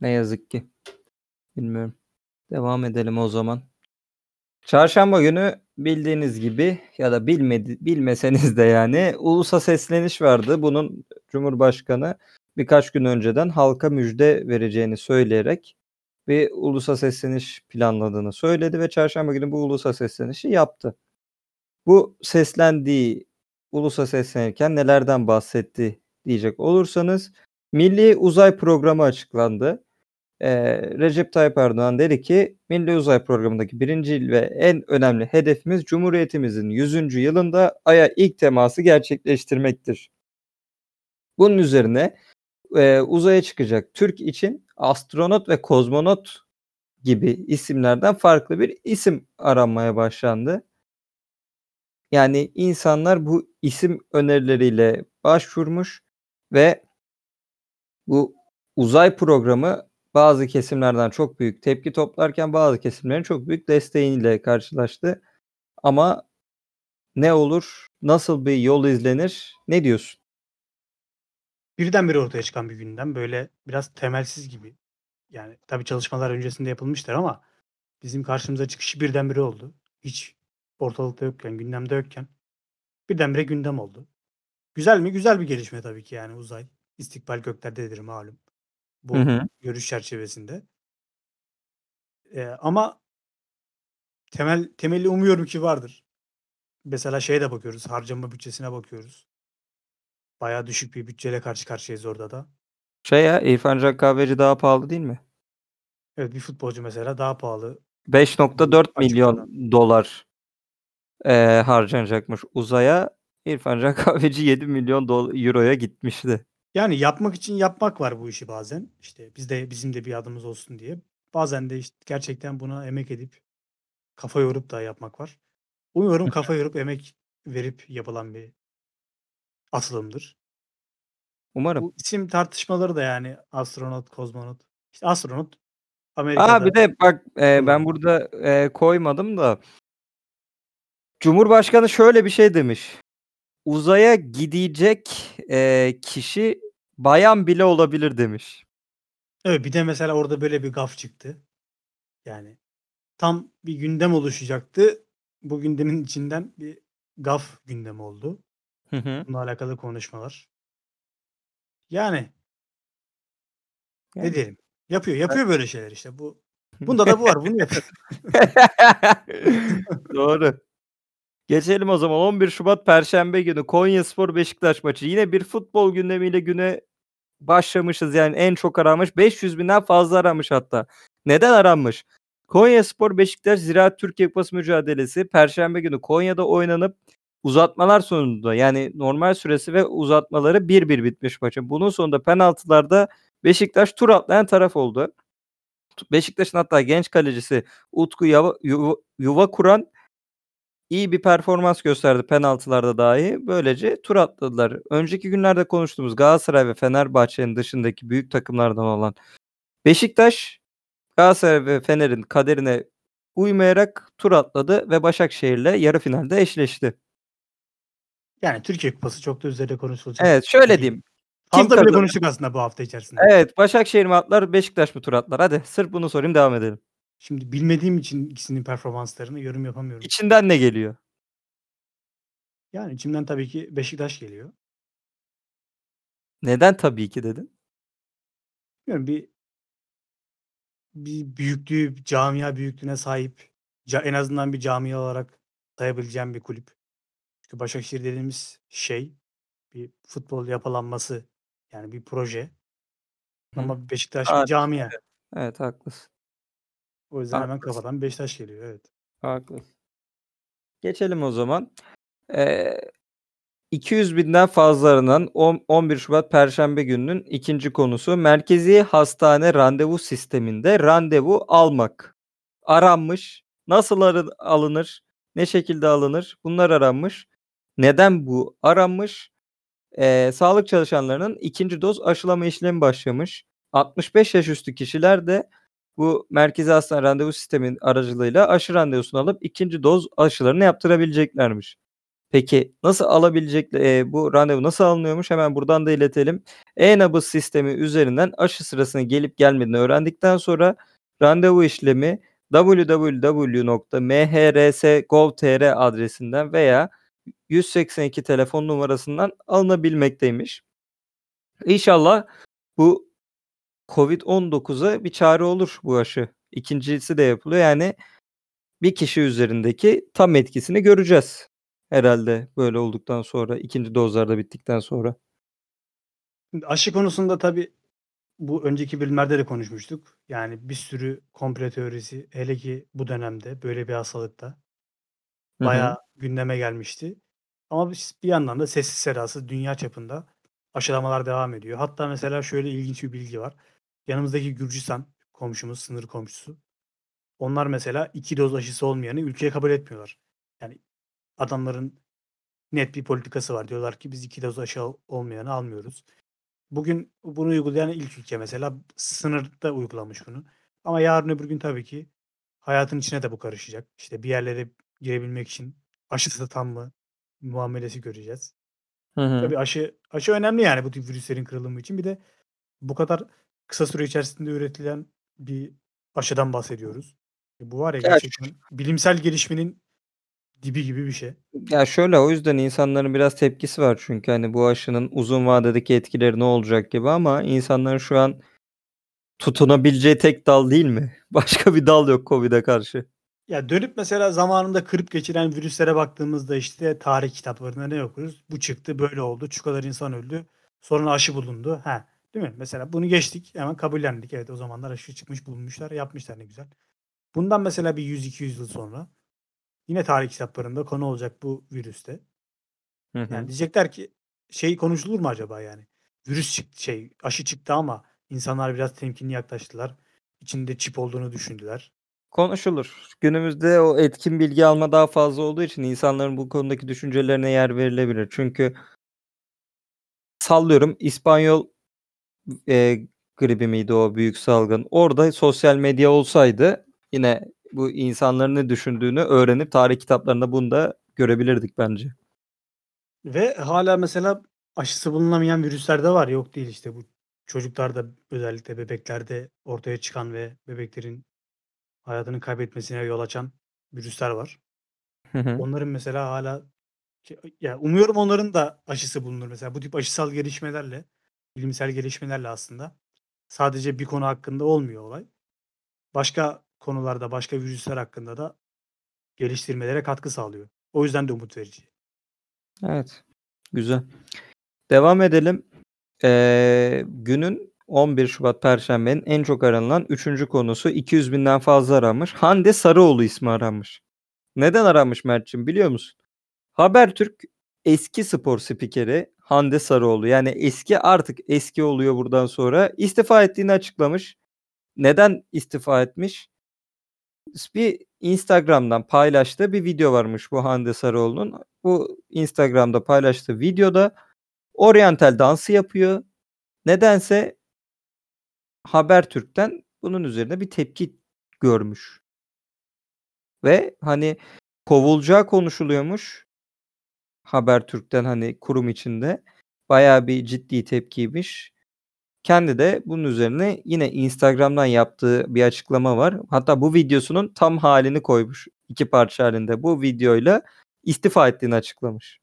Ne yazık ki. Bilmiyorum. Devam edelim o zaman. Çarşamba günü bildiğiniz gibi ya da bilmedi, bilmeseniz de yani ulusa sesleniş vardı. Bunun Cumhurbaşkanı birkaç gün önceden halka müjde vereceğini söyleyerek bir ulusa sesleniş planladığını söyledi ve çarşamba günü bu ulusa seslenişi yaptı. Bu seslendiği ulusa seslenirken nelerden bahsetti diyecek olursanız Milli Uzay Programı açıklandı. Ee, Recep Tayyip Erdoğan dedi ki Milli Uzay Programı'ndaki birinci ve en önemli hedefimiz Cumhuriyetimizin 100. yılında Ay'a ilk teması gerçekleştirmektir. Bunun üzerine e, uzaya çıkacak Türk için astronot ve kozmonot gibi isimlerden farklı bir isim aranmaya başlandı. Yani insanlar bu isim önerileriyle başvurmuş ve bu uzay programı bazı kesimlerden çok büyük tepki toplarken bazı kesimlerin çok büyük desteğiyle karşılaştı. Ama ne olur? Nasıl bir yol izlenir? Ne diyorsun? Birdenbire ortaya çıkan bir gündem. Böyle biraz temelsiz gibi. Yani tabii çalışmalar öncesinde yapılmıştır ama bizim karşımıza çıkışı birdenbire oldu. Hiç ortalıkta yokken, gündemde yokken birdenbire gündem oldu. Güzel mi? Güzel bir gelişme tabii ki yani uzay. İstikbal göklerdedir malum. Bu Hı hı. görüş çerçevesinde. Eee, ama temel temelli umuyorum ki vardır. Mesela şeye de bakıyoruz, harcama bütçesine bakıyoruz. Bayağı düşük bir bütçeyle karşı karşıyayız orada da. Şey ya İrfan Can Kahveci daha pahalı değil mi? Evet bir futbolcu mesela daha pahalı. 5.4 Bu milyon dolar eee, harcanacakmış uzaya. İrfan Can (laughs) Kahveci 7 milyon dol- euroya gitmişti. Yani yapmak için yapmak var bu işi bazen. İşte biz de bizim de bir adımız olsun diye. Bazen de işte gerçekten buna emek edip kafa yorup da yapmak var. Umuyorum kafa yorup emek verip yapılan bir atılımdır. Umarım. Bu isim tartışmaları da yani astronot, kozmonot. İşte astronot Aa Amerika'da bir de bak eee, ben kullanılıyor. burada eee, koymadım da Cumhurbaşkanı şöyle bir şey demiş. Uzaya gidecek eee, kişi bayan bile olabilir demiş. Evet bir de mesela orada böyle bir gaf çıktı. Yani tam bir gündem oluşacaktı. Bu gündemin içinden bir gaf gündem oldu. Hı hı. Bununla alakalı konuşmalar. Yani ne Yani. diyelim? Yapıyor. Yapıyor böyle şeyler işte. Bu (laughs) bunda da bu var. Bunu yapıyor. (laughs) Doğru. Geçelim o zaman 11 Şubat Perşembe günü Konyaspor Beşiktaş maçı. Yine bir futbol gündemiyle güne başlamışız. Yani en çok aranmış 500 binden fazla aranmış hatta. Neden aranmış? Konyaspor Beşiktaş Ziraat Türkiye Kupası mücadelesi Perşembe günü Konya'da oynanıp uzatmalar sonunda yani normal süresi ve uzatmaları 1-1 bitmiş maçın. Bunun sonunda penaltılarda Beşiktaş tur atlayan taraf oldu. Beşiktaş'ın hatta genç kalecisi Utku Yuva, Yuva, Yuva kuran iyi bir performans gösterdi penaltılarda dahi. Böylece tur atladılar. Önceki günlerde konuştuğumuz Galatasaray ve Fenerbahçe'nin dışındaki büyük takımlardan olan Beşiktaş Galatasaray ve Fener'in kaderine uymayarak tur atladı ve Başakşehir'le yarı finalde eşleşti. Yani Türkiye Kupası çok da üzerinde konuşulacak. Evet şöyle diyeyim. Fazla bile konuştuk aslında bu hafta içerisinde. Evet Başakşehir mi atlar Beşiktaş mı tur atlar? Hadi sırf bunu sorayım devam edelim. Şimdi bilmediğim için ikisinin performanslarını yorum yapamıyorum. İçinden ne geliyor? Yani içimden tabii ki Beşiktaş geliyor. Neden tabii ki dedin? Bilmiyorum bir bir büyüklüğü, camia büyüklüğüne sahip en azından bir camia olarak sayabileceğim bir kulüp. Çünkü Başakşehir dediğimiz şey bir futbol yapılanması yani bir proje. Hı. Ama Beşiktaş Aa, bir camia. Evet haklısın. O yüzden hemen Haklısın. kafadan Beşiktaş geliyor. Evet. Haklısın. Geçelim o zaman. Ee, 200 binden fazla aranan on- 11 Şubat Perşembe gününün ikinci konusu merkezi hastane randevu sisteminde randevu almak. Aranmış. Nasıl arı- alınır? Ne şekilde alınır? Bunlar aranmış. Neden bu aranmış? Ee, sağlık çalışanlarının ikinci doz aşılama işlemi başlamış. 65 yaş üstü kişiler de bu merkezi hastane randevu sistemin aracılığıyla aşı randevusunu alıp ikinci doz aşılarını yaptırabileceklermiş. Peki nasıl alabilecek e, bu randevu nasıl alınıyormuş? Hemen buradan da iletelim. E-nabız sistemi üzerinden aşı sırasını gelip gelmediğini öğrendikten sonra randevu işlemi www.mhrs.gov.tr adresinden veya 182 telefon numarasından alınabilmekteymiş. İnşallah bu Covid-19'a bir çare olur bu aşı. İkincisi de yapılıyor. Yani bir kişi üzerindeki tam etkisini göreceğiz. Herhalde böyle olduktan sonra ikinci dozlar da bittikten sonra. Aşı konusunda tabii bu önceki bölümlerde de konuşmuştuk. Yani bir sürü komplo teorisi hele ki bu dönemde böyle bir hastalıkta bayağı gündeme gelmişti. Ama bir yandan da sessiz sedasız dünya çapında aşılamalar devam ediyor. Hatta mesela şöyle ilginç bir bilgi var. Yanımızdaki Gürcistan komşumuz, sınır komşusu. Onlar mesela iki doz aşısı olmayanı ülkeye kabul etmiyorlar. Yani adamların net bir politikası var. Diyorlar ki biz iki doz aşı olmayanı almıyoruz. Bugün bunu uygulayan ilk ülke mesela sınırda uygulamış bunu. Ama yarın öbür gün tabii ki hayatın içine de bu karışacak. İşte bir yerlere girebilmek için aşısı tam mı muamelesi göreceğiz. Hı hı. Tabii aşı aşı önemli yani bu tip virüslerin kırılımı için. Bir de bu kadar kısa süre içerisinde üretilen bir aşıdan bahsediyoruz. E, Bu var ya Ya gerçekten bilimsel gelişmenin dibi gibi bir şey. Ya şöyle o yüzden insanların biraz tepkisi var çünkü hani bu aşının uzun vadedeki etkileri ne olacak gibi ama insanların şu an tutunabileceği tek dal değil mi? (laughs) Başka bir dal yok Covid'e karşı. Ya dönüp mesela zamanında kırıp geçiren virüslere baktığımızda işte tarih kitaplarında ne okuruz? Bu çıktı, böyle oldu, şu kadar insan öldü. Sonra aşı bulundu. Ha, değil mi? Mesela bunu geçtik, hemen kabullendik. Evet o zamanlar aşı çıkmış, bulmuşlar, yapmışlar ne güzel. Bundan mesela bir 100-200 yıl sonra yine tarih kitaplarında konu olacak bu virüste. Hı hı. Yani diyecekler ki şey konuşulur mu acaba yani? Virüs çıktı şey aşı çıktı ama insanlar biraz temkinli yaklaştılar. İçinde çip olduğunu düşündüler. Konuşulur. Günümüzde o etkin bilgi alma daha fazla olduğu için insanların bu konudaki düşüncelerine yer verilebilir. Çünkü sallıyorum İspanyol e, gribi miydi o büyük salgın? Orada sosyal medya olsaydı yine bu insanların ne düşündüğünü öğrenip tarih kitaplarında bunu da görebilirdik bence. Ve hala mesela aşısı bulunamayan virüsler de var. Yok değil işte bu çocuklarda özellikle bebeklerde ortaya çıkan ve bebeklerin hayatını kaybetmesine yol açan virüsler var. Hı hı. Onların mesela hala ya umuyorum onların da aşısı bulunur mesela. Bu tip aşısal gelişmelerle, bilimsel gelişmelerle aslında sadece bir konu hakkında olmuyor olay. Başka konularda, başka virüsler hakkında da geliştirmelere katkı sağlıyor. O yüzden de umut verici. Evet. Güzel. Devam edelim. Ee, günün 11 Şubat Perşembe'nin en çok aranılan 3. konusu 200 binden fazla aranmış. Hande Sarıoğlu ismi aranmış. Neden aranmış Mert'ciğim biliyor musun? Habertürk eski spor spikeri Hande Sarıoğlu yani eski artık eski oluyor buradan sonra istifa ettiğini açıklamış. Neden istifa etmiş? Bir Instagram'dan paylaştığı bir video varmış bu Hande Sarıoğlu'nun. Bu Instagram'da paylaştığı videoda oryantal dansı yapıyor. Nedense Habertürk'ten bunun üzerine bir tepki görmüş. Ve hani kovulacağı konuşuluyormuş. Habertürk'ten hani kurum içinde. Bayağı bir ciddi tepkiymiş. Kendi de bunun üzerine yine Instagram'dan yaptığı bir açıklama var. Hatta bu videosunun tam halini koymuş. iki parça halinde. Bu videoyla istifa ettiğini açıklamış.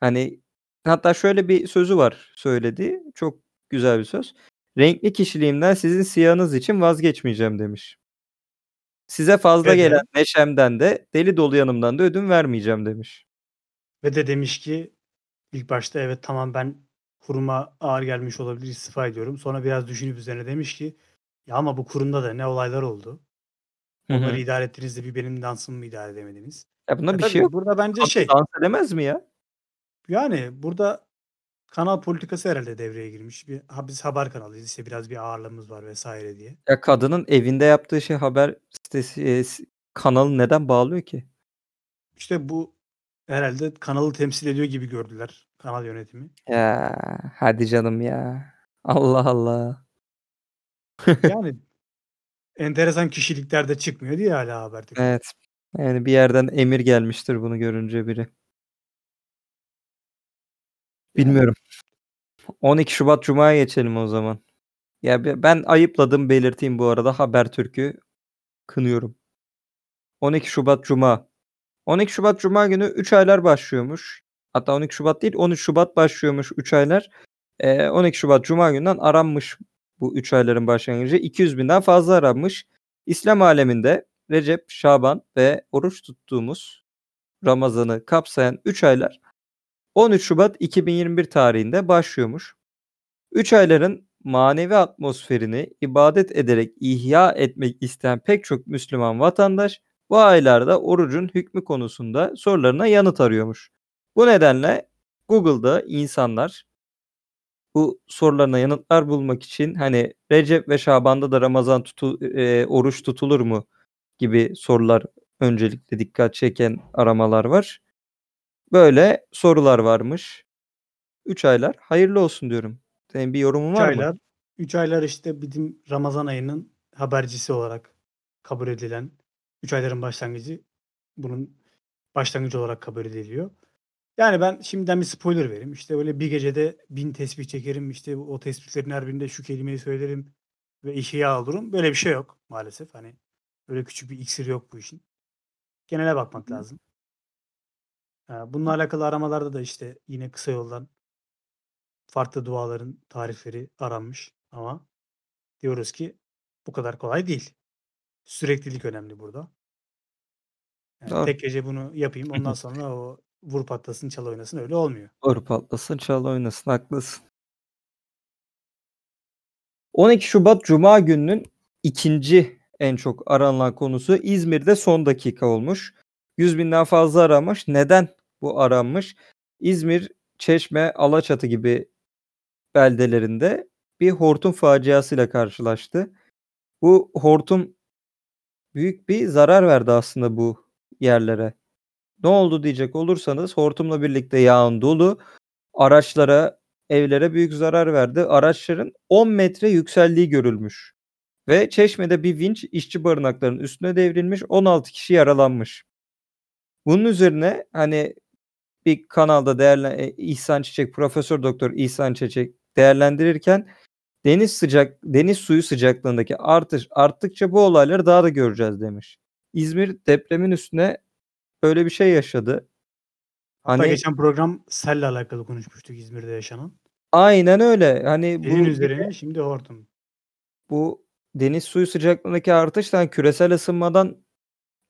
Hani hatta şöyle bir sözü var söyledi. Çok güzel bir söz. Renkli kişiliğimden sizin siyahınız için vazgeçmeyeceğim demiş. Size fazla Ve de- gelen neşemden de deli dolu yanımdan da ödün vermeyeceğim demiş. Ve de demiş ki ilk başta evet tamam ben kuruma ağır gelmiş olabilir istifa ediyorum. Sonra biraz düşünüp üzerine demiş ki ya ama bu kurumda da ne olaylar oldu. Onları idare ettiniz de bir benim dansımı mı idare edemediniz? Ya bunda E bir şey yok. Burada bence Kadın şey dans edemez mi ya? yani burada kanal politikası herhalde devreye girmiş. Bir, ha, biz haber kanalıyız işte biraz bir ağırlığımız var vesaire diye. Ya kadının evinde yaptığı şey haber sitesi e, kanalı neden bağlıyor ki? İşte bu herhalde kanalı temsil ediyor gibi gördüler kanal yönetimi. Ya hadi canım ya. Allah Allah. Yani (laughs) enteresan kişilikler de çıkmıyor diye hala haber. Evet. Yani bir yerden emir gelmiştir bunu görünce biri. Bilmiyorum. 12 Şubat Cuma'ya geçelim o zaman. Ya be- ben ayıpladım belirteyim bu arada Habertürk'ü kınıyorum. 12 Şubat Cuma. 12 Şubat Cuma günü 3 aylar başlıyormuş. Hatta 12 Şubat değil 13 Şubat başlıyormuş 3 aylar. Ee, 12 Şubat Cuma günden aranmış bu 3 ayların başlangıcı. 200 binden fazla aranmış. İslam aleminde Recep, Şaban ve oruç tuttuğumuz Ramazan'ı kapsayan 3 aylar 13 Şubat 2021 tarihinde başlıyormuş. 3 ayların manevi atmosferini ibadet ederek ihya etmek isteyen pek çok Müslüman vatandaş bu aylarda orucun hükmü konusunda sorularına yanıt arıyormuş. Bu nedenle Google'da insanlar bu sorularına yanıtlar bulmak için hani Recep ve Şaban'da da Ramazan tutu, e, oruç tutulur mu gibi sorular öncelikle dikkat çeken aramalar var. Böyle sorular varmış. 3 aylar hayırlı olsun diyorum. Senin bir yorumun 3 var mı? aylar 3 aylar işte bizim Ramazan ayının habercisi olarak kabul edilen 3 ayların başlangıcı bunun başlangıcı olarak kabul ediliyor. Yani ben şimdiden bir spoiler vereyim. İşte öyle bir gecede bin tesbih çekerim. İşte o tesbihlerin her birinde şu kelimeyi söylerim ve ihya olurum. Böyle bir şey yok maalesef. Hani öyle küçük bir iksir yok bu işin. Genele bakmak lazım. Ha, Bununla alakalı aramalarda da işte yine kısa yoldan farklı duaların tarifleri aranmış ama diyoruz ki bu kadar kolay değil. Süreklilik önemli burada. Yani Doğru. tek gece bunu yapayım ondan (laughs) sonra o vur patlasın çal oynasın öyle olmuyor. Doğru patlasın çal oynasın haklısın. 12 Şubat Cuma gününün ikinci en çok aranılan konusu İzmir'de son dakika olmuş. 100 binden fazla aramış. Neden bu aranmış? İzmir, Çeşme, Alaçatı gibi beldelerinde bir hortum faciasıyla karşılaştı. Bu hortum büyük bir zarar verdi aslında bu yerlere. Ne oldu diyecek olursanız hortumla birlikte yağın dolu araçlara, evlere büyük zarar verdi. Araçların 10 metre yükseldiği görülmüş. Ve Çeşme'de bir vinç işçi barınaklarının üstüne devrilmiş. 16 kişi yaralanmış. Bunun üzerine hani bir kanalda değerlen e, İhsan Çiçek, Profesör Doktor İhsan Çiçek değerlendirirken deniz sıcak deniz suyu sıcaklığındaki artış arttıkça bu olayları daha da göreceğiz demiş. İzmir depremin üstüne böyle bir şey yaşadı. Hatta Hani geçen program selle alakalı konuşmuştuk İzmir'de yaşanan. aynen öyle. Hani Senin bu üzerine şimdi hortum. bu deniz suyu sıcaklığındaki artıştan küresel ısınmadan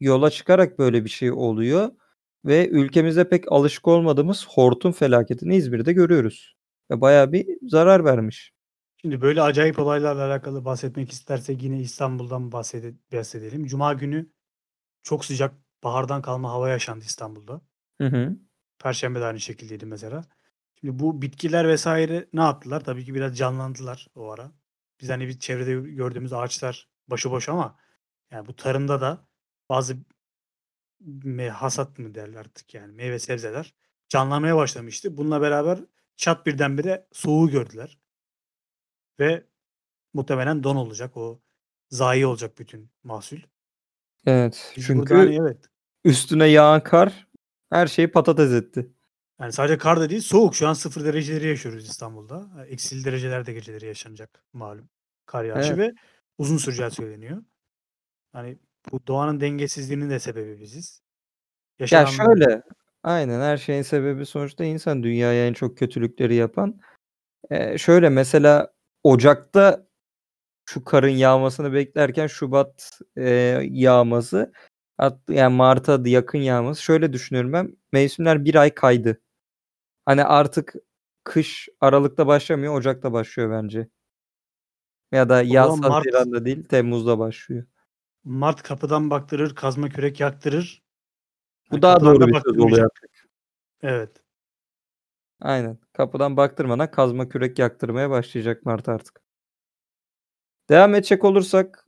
yola çıkarak böyle bir şey oluyor ve ülkemizde pek alışık olmadığımız hortum felaketini İzmir'de görüyoruz. Ve bayağı bir zarar vermiş. Şimdi böyle acayip olaylarla alakalı bahsetmek istersek yine İstanbul'dan bahsede- bahsedelim. Cuma günü çok sıcak bahardan kalma hava yaşandı İstanbul'da. Hı hı. Perşembe de aynı şekildeydi mesela. Şimdi bu bitkiler vesaire ne yaptılar? Tabii ki biraz canlandılar o ara. Biz hani bir çevrede gördüğümüz ağaçlar başıboş ama yani bu tarımda da bazı me hasat mı derler artık yani meyve sebzeler canlanmaya başlamıştı. Bununla beraber çat birdenbire soğuğu gördüler. Ve muhtemelen don olacak. O zayi olacak bütün mahsul. Evet. Biz Çünkü hani evet. üstüne yağan kar her şeyi patates etti. Yani sadece kar da değil soğuk. Şu an sıfır dereceleri yaşıyoruz İstanbul'da. Eksili derecelerde geceleri yaşanacak malum. Kar yağışı Evet. ve uzun süreceği söyleniyor. Hani bu doğanın dengesizliğinin de sebebi biziz. Ya Yaşananların şöyle aynen her şeyin sebebi sonuçta insan dünyaya en çok kötülükleri yapan. Eee, şöyle mesela Ocak'ta şu karın yağmasını beklerken Şubat, eee, yağması yani Mart'a yakın yağması şöyle düşünüyorum ben mevsimler 1 ay kaydı. Hani artık kış Aralık'ta başlamıyor Ocak'ta başlıyor bence. Ya da yaz Mart Haziran'da değil Temmuz'da başlıyor. Mart kapıdan baktırır, kazma kürek yaktırır. Bu Hani daha doğru bir söz oluyor artık. Evet. Aynen. Kapıdan baktırmadan kazma kürek yaktırmaya başlayacak Mart artık. Devam edecek olursak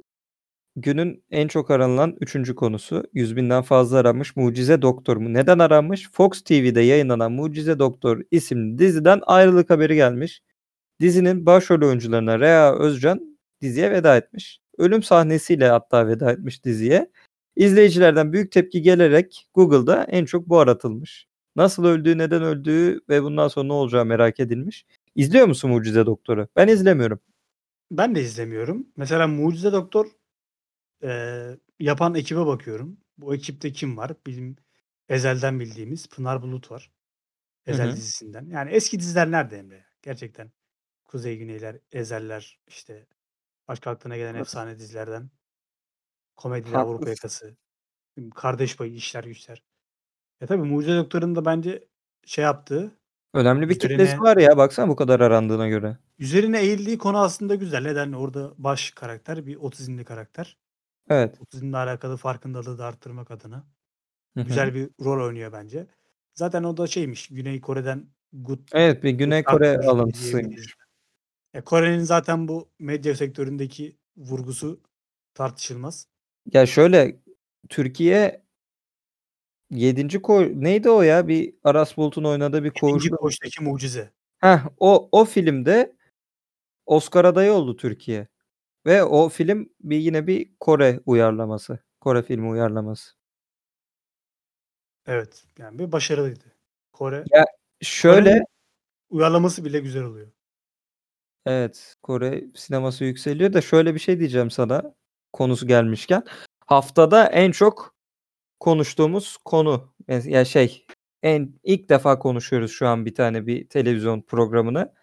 günün en çok aranılan 3. konusu 100.000'den fazla aranmış Mucize Doktor mu? Neden aranmış? Fox TV'de yayınlanan Mucize Doktor isimli diziden ayrılık haberi gelmiş. Dizinin başrol oyuncularına Rea Özcan diziye veda etmiş. Ölüm sahnesiyle hatta veda etmiş diziye. İzleyicilerden büyük tepki gelerek Google'da en çok bu aratılmış. Nasıl öldüğü, neden öldüğü ve bundan sonra ne olacağı merak edilmiş. İzliyor musun Mucize Doktor'u? Ben izlemiyorum. Ben de izlemiyorum. Mesela Mucize Doktor eee, yapan ekibe bakıyorum. Bu ekipte kim var? Bizim Ezel'den bildiğimiz Pınar Bulut var. Ezel hı. dizisinden. Yani eski diziler nerede Emre? Gerçekten. Kuzey Güneyler, Ezeller, işte başka aklına gelen efsane dizilerden. Komediler, Avrupa. Yakası, Kardeş Payı, İşler Güçler. Ya tabii Mucize Doktor'un da bence şey yaptığı Önemli bir kitlesi üzerine var ya baksana bu kadar arandığına göre. üzerine eğildiği konu aslında güzel. Neden? Orada baş karakter bir otizmli karakter. Evet. Otizmle alakalı farkındalığı da arttırmak adına Hı hı. güzel bir rol oynuyor bence. Zaten o da şeymiş Güney Kore'den Good Evet bir Güney Kore bir alıntısıymış. E, Kore'nin zaten bu medya sektöründeki vurgusu tartışılmaz. Ya şöyle Türkiye 7. koğuş neydi o ya? Bir Aras Bulut'un oynadığı bir 7. koğuşta Koğuştaki Mucize. Heh, o o filmde Oscar adayı oldu Türkiye. Ve o film bir yine bir Kore uyarlaması. Kore filmi uyarlaması. Evet. Yani bir başarılıydı. Kore Ya şöyle Kore'nin uyarlaması bile güzel oluyor. Evet, Kore sineması yükseliyor da şöyle bir şey diyeceğim sana konusu gelmişken. Haftada en çok konuştuğumuz konu mes- ya şey en ilk defa konuşuyoruz şu an bir tane bir televizyon programını.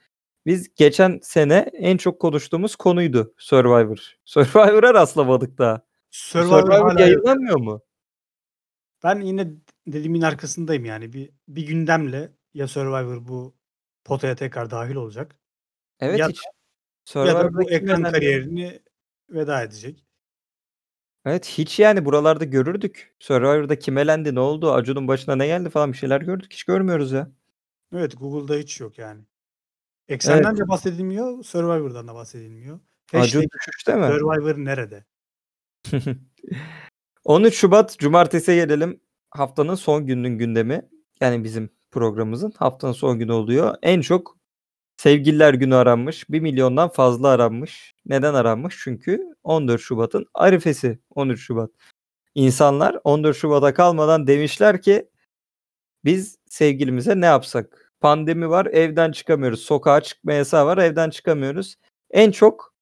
Biz geçen sene en çok konuştuğumuz konuydu Survivor. (laughs) Survivor'a rastlamadık daha. Survivor Survivor yayınlanmıyor mu? Ben yine dediğimin arkasındayım yani. Bir bir gündemle ya Survivor bu potaya tekrar dahil olacak Evet ya hiç da ya da bu ekran kariyerini veda edecek. Evet hiç yani buralarda görürdük. Survivor'da kim elendi, ne oldu, Acun'un başına ne geldi falan bir şeyler gördük. Hiç görmüyoruz ya. Evet Google'da hiç yok yani. Evet. Eksenden de bahsedilmiyor, Survivor'dan da bahsedilmiyor. Acun Hashtag düşüşte mi? Survivor nerede? (laughs) 13 Şubat Cumartesi'ye gelelim. Haftanın son gününün gündemi. Yani bizim programımızın haftanın son günü oluyor. En çok Sevgililer Günü aranmış. 1 milyondan fazla aranmış. Neden aranmış? Çünkü 14 Şubat'ın arifesi 13 Şubat. İnsanlar 14 Şubat'a kalmadan demişler ki biz sevgilimize ne yapsak? Pandemi var, evden çıkamıyoruz. Sokağa çıkma yasağı var, evden çıkamıyoruz. En çok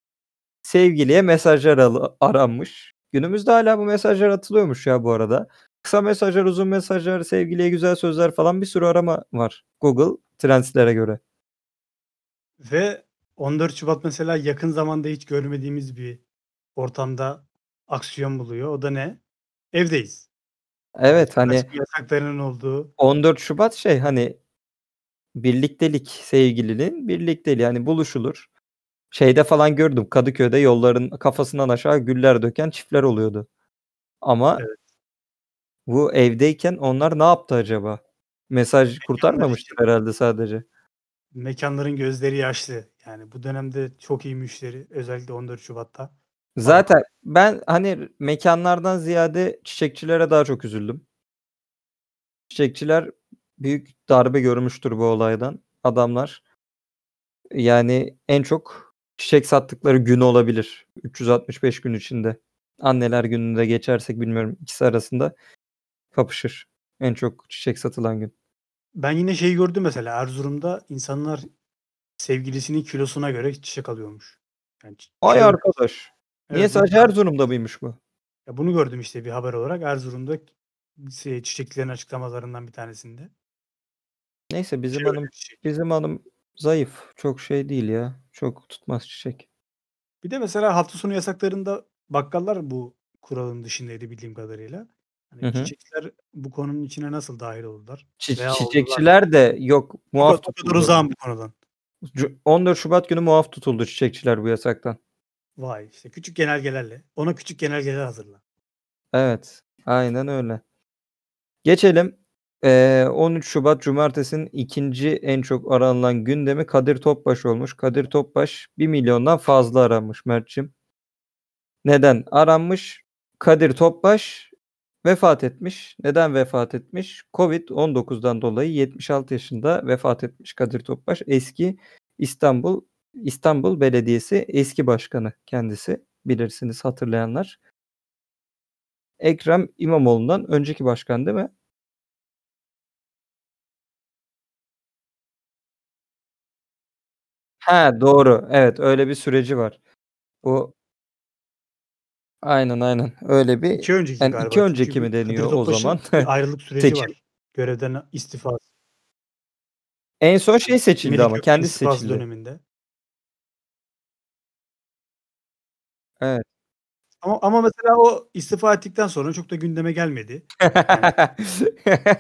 sevgiliye mesajlar aranmış. Günümüzde hala bu mesajlar atılıyormuş ya bu arada. Kısa mesajlar, uzun mesajlar, sevgiliye güzel sözler falan bir sürü arama var Google Trends'lere göre. Ve 14 Şubat mesela yakın zamanda hiç görmediğimiz bir ortamda aksiyon buluyor. O da ne? Evdeyiz. Yani Evet hani yasaklarının olduğu 14 Şubat şey hani birliktelik sevgilinin birlikteliği hani buluşulur. Şeyde falan gördüm Kadıköy'de yolların kafasından aşağı güller döken çiftler oluyordu. Ama Evet. bu evdeyken onlar ne yaptı acaba? Mesaj kurtarmamıştır herhalde sadece. Mekânların gözleri yaşlı. Yani bu dönemde çok iyi müşteri özellikle 14 Şubat'ta. Zaten ben hani mekânlardan ziyade çiçekçilere daha çok üzüldüm. Çiçekçiler büyük darbe görmüştür bu olaydan. Adamlar yani en çok çiçek sattıkları gün olabilir. 365 gün içinde. Anneler Günü'nde geçersek bilmiyorum ikisi arasında kapışır. En çok çiçek satılan gün. Ben yine şeyi gördüm mesela Erzurum'da insanlar sevgilisinin kilosuna göre çiçek alıyormuş. Yani çi- Ay arkadaş. Niye Evet, sadece bu- Erzurum'da mıymış bu? Ya bunu gördüm işte bir haber olarak Erzurum'da çiçekçilerin açıklamalarından bir tanesinde. Neyse bizim Şey hanım çiçek. bizim hanım zayıf. Çok şey değil ya. Çok tutmaz çiçek. Bir de mesela hafta sonu yasaklarında bakkallar bu kuralın dışındaydı bildiğim kadarıyla. Hani Hı hı. çiçekçiler bu konunun içine nasıl dahil oldular? Çi- Veya oldular. çiçekçiler de yok muaf kadar tutuldu. uzağım bu konudan. Cu- 14 Şubat günü muaf tutuldu çiçekçiler bu yasaktan. Vay işte küçük genelgelerle. Ona küçük genelgeler hazırla. Evet. Aynen öyle. Geçelim. Ee, 13 Şubat Cumartesi'nin ikinci en çok aranılan gündemi Kadir Topbaş olmuş. Kadir Topbaş 1 milyondan fazla aranmış Mert'cim. Neden aranmış? Kadir Topbaş vefat etmiş. Neden vefat etmiş? Covid-19'dan dolayı 76 yaşında vefat etmiş Kadir Topbaş. Eski İstanbul İstanbul Belediyesi eski başkanı kendisi. Bilirsiniz hatırlayanlar. Ekrem İmamoğlu'ndan önceki başkan değil mi? Ha doğru. Evet öyle bir süreci var. Bu Aynen aynen. Öyle bir İki önceki yani galiba. iki önceki Çünkü mi Kadir deniyor o Topbaş'ın zaman? bir (laughs) ayrılık süreci Seçim. var. Görevden istifa. En son şey seçildi Melih ama Gökçek'in kendisi istifası seçildi. döneminde. Evet. Ama, ama mesela o istifa ettikten sonra çok da gündeme gelmedi. (laughs)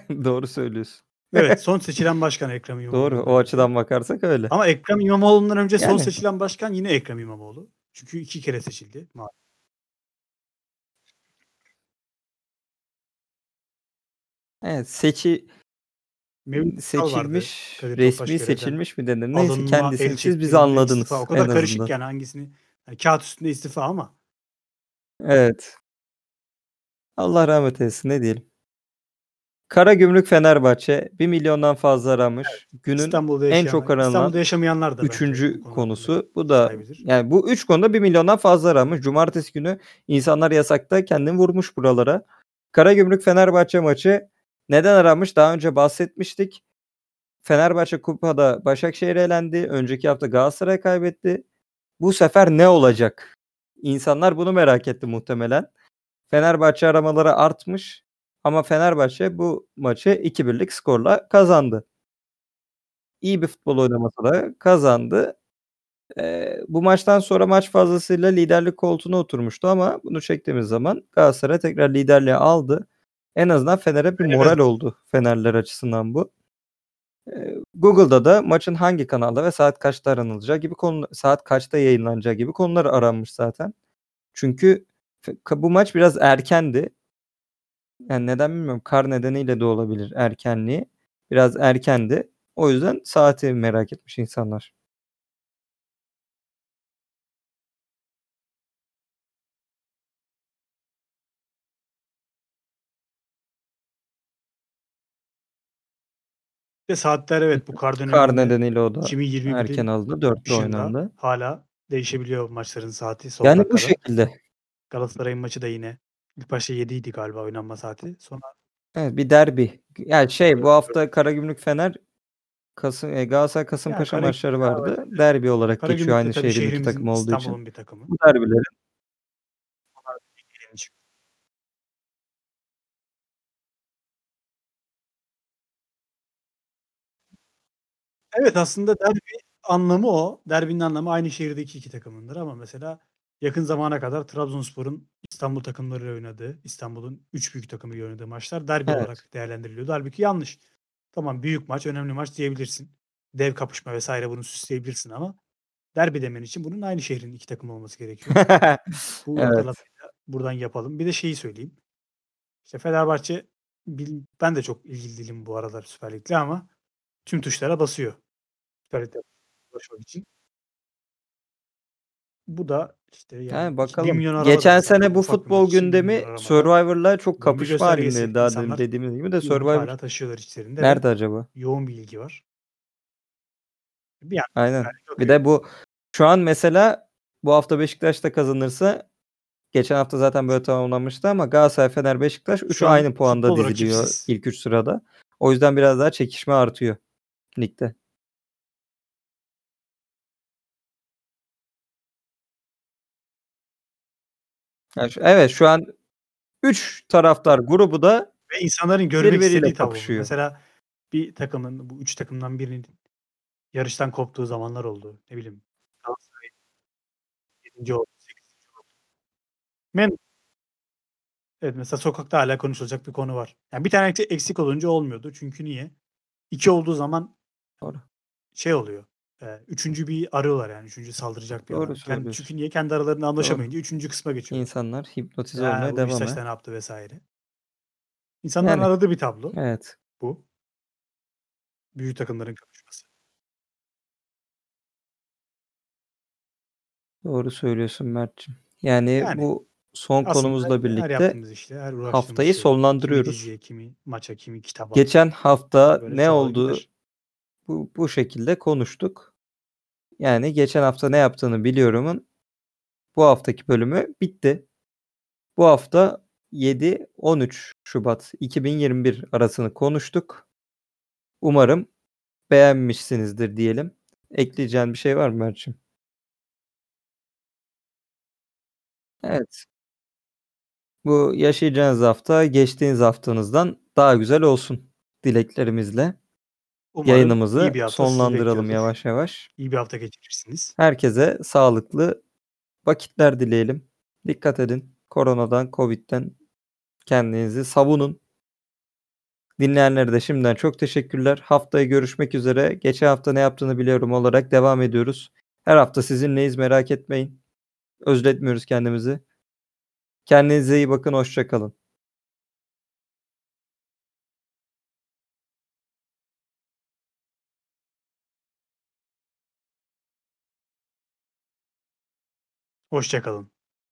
Doğru söylüyorsun. Evet son seçilen başkan Ekrem İmamoğlu. Doğru. O açıdan bakarsak öyle. Ama Ekrem İmamoğlu'ndan önce son Yani. seçilen başkan yine Ekrem İmamoğlu. Çünkü iki kere seçildi. Ma- Evet, seçi Mevlüt seçilmiş, resmi seçilmiş mi denir? Neyse Alınma, kendisini siz bizi anladınız istifa. O kadar karışık azından. yani hangisini. Yani kağıt üstünde istifa ama. Evet. Allah rahmet eylesin ne diyelim. Karagümrük Fenerbahçe 1 milyondan fazla aramış. Günün İstanbul'da en çok aranan İstanbul'da yaşamayanlar da üçüncü bu konuda konusu. Bu da sayabilir. yani bu üç konuda 1 milyondan fazla aramış. Cumartesi günü insanlar yasakta kendini vurmuş buralara. Karagümrük Fenerbahçe maçı neden aranmış? Daha önce bahsetmiştik. Fenerbahçe kupada Başakşehir'e elendi. Önceki hafta Galatasaray kaybetti. Bu sefer ne olacak? İnsanlar bunu merak etti muhtemelen. Fenerbahçe aramaları artmış ama Fenerbahçe bu maçı 2-1'lik skorla kazandı. İyi bir futbol oynamasa da kazandı. Eee, bu maçtan sonra maç fazlasıyla liderlik koltuğuna oturmuştu ama bunu çektiğimiz zaman Galatasaray tekrar liderliği aldı. En azından Fener'e bir Evet. moral oldu Fenerler açısından bu. Eee, Google'da da maçın hangi kanalda ve saat kaçta aranılacağı gibi konu saat kaçta yayınlanacağı gibi konular aranmış zaten. Çünkü bu maç biraz erkendi. Yani neden bilmiyorum. Kar nedeniyle de olabilir erkenliği. Biraz erkendi. O yüzden saati merak etmiş insanlar. Ve saatler evet bu kar döneminde Kar nedeniyle o da 2021'in erken. 4'te dışında oynandı. hala değişebiliyor maçların saati son Yani bu şekilde. Galatasaray'ın maçı da yine ilk başta 7'ydi galiba oynanma saati. Sonra Evet, bir derbi. Yani şey bu hafta Karagümrük Fener Kasım eee, Galatasaray Kasımpaşa Karagümrük maçları vardı. Derbi olarak Karagümrük geçiyor aynı şehrin iki takımı olduğu için. Bir takımı. Bu derbilerin Evet aslında derbi anlamı o. Derbinin anlamı aynı şehirdeki iki takımındır ama mesela yakın zamana kadar Trabzonspor'un İstanbul takımlarıyla oynadığı, İstanbul'un 3 büyük takımıyla oynadığı maçlar derbi Evet. olarak değerlendiriliyordu. Halbuki yanlış. Tamam büyük maç, önemli maç diyebilirsin. Dev kapışma vesaire bunu süsleyebilirsin ama derbi demen için bunun aynı şehrin iki takımı olması gerekiyor. (laughs) Bu Evet. buradan yapalım. Bir de şeyi söyleyeyim. İşte Fenerbahçe ben de çok ilgili değilim bu aralar Süper Lig'le ama tüm tuşlara basıyor. Lig'de ulaşmak için. Bu da işte yani Yani bakalım. milyon araba da Geçen mesela sene bu ufak bir futbol gündemi araba da Survivor'la çok bunun bir kapışma göstergesi. halindeydi daha demin İnsanlar dediğimiz gibi de Survivor hala taşıyorlar içlerinde ve nerede acaba? yoğun bir ilgi var. Bir yandan Aynen. Lig Bir de bu şu an mesela bu hafta Beşiktaş da kazanırsa geçen hafta zaten böyle tamamlanmıştı ama Galatasaray, Fener, Beşiktaş üçü Şu an aynı puanda futbol diziliyor rakipsiz. ilk üç sırada. O yüzden biraz daha çekişme artıyor ligde. Şu- evet şu an 3 taraftar grubu da Ve insanların görmek istediği kapışıyor. Mesela bir takımın bu 3 takımdan birinin yarıştan koptuğu zamanlar oldu. Ne bileyim Galatasaray 7. oldu, 8. oldu. Men Evet mesela sokakta hala konuşulacak bir konu var. Yani bir tane eksik- olunca olmuyordu. Çünkü niye? 2 olduğu zaman Doğru. şey oluyor. Üçüncü bir arıyorlar yani. Üçüncü saldıracak bir Doğru adam. Kendi, söylüyorsun. çünkü niye? Kendi aralarında Doğru. anlaşamayınca üçüncü kısma geçiyor. İnsanlar hipnotize Ha, olmaya bu devam Beşiktaş'ta ya. ne yaptı vesaire. İnsanların Yani aradığı bir tablo evet. bu. Büyük takımların kapışması. Doğru söylüyorsun Mert'ciğim. Yani Yani bu son aslında konumuzla her birlikte yaptığımız işte, her uğraştığımız haftayı şey kimi sonlandırıyoruz. diziye, kimi maça, kimi kitaba Geçen hafta böyle ne devam oldu eder. Bu, bu şekilde konuştuk. Yani geçen hafta ne yaptığını biliyorumun bu haftaki bölümü bitti. Bu hafta 7-13 Şubat 2021 arasını konuştuk. Umarım beğenmişsinizdir diyelim. Ekleyeceğin bir şey var mı Mert'ciğim? Evet. Bu yaşayacağınız hafta geçtiğiniz haftanızdan daha güzel olsun dileklerimizle. Umarım iyi Yayınımızı bir hafta sonlandıralım yavaş yavaş. İyi bir hafta geçirirsiniz. Herkese sağlıklı vakitler dileyelim. Dikkat edin. Koronadan, Covid'den kendinizi savunun. Dinleyenlere de şimdiden çok teşekkürler. Haftaya görüşmek üzere. Geçen hafta ne yaptığını biliyorum olarak devam ediyoruz. Her hafta sizinleyiz merak etmeyin. Özletmiyoruz kendimizi. Kendinize iyi bakın. Hoşça kalın. Hoşça kalın.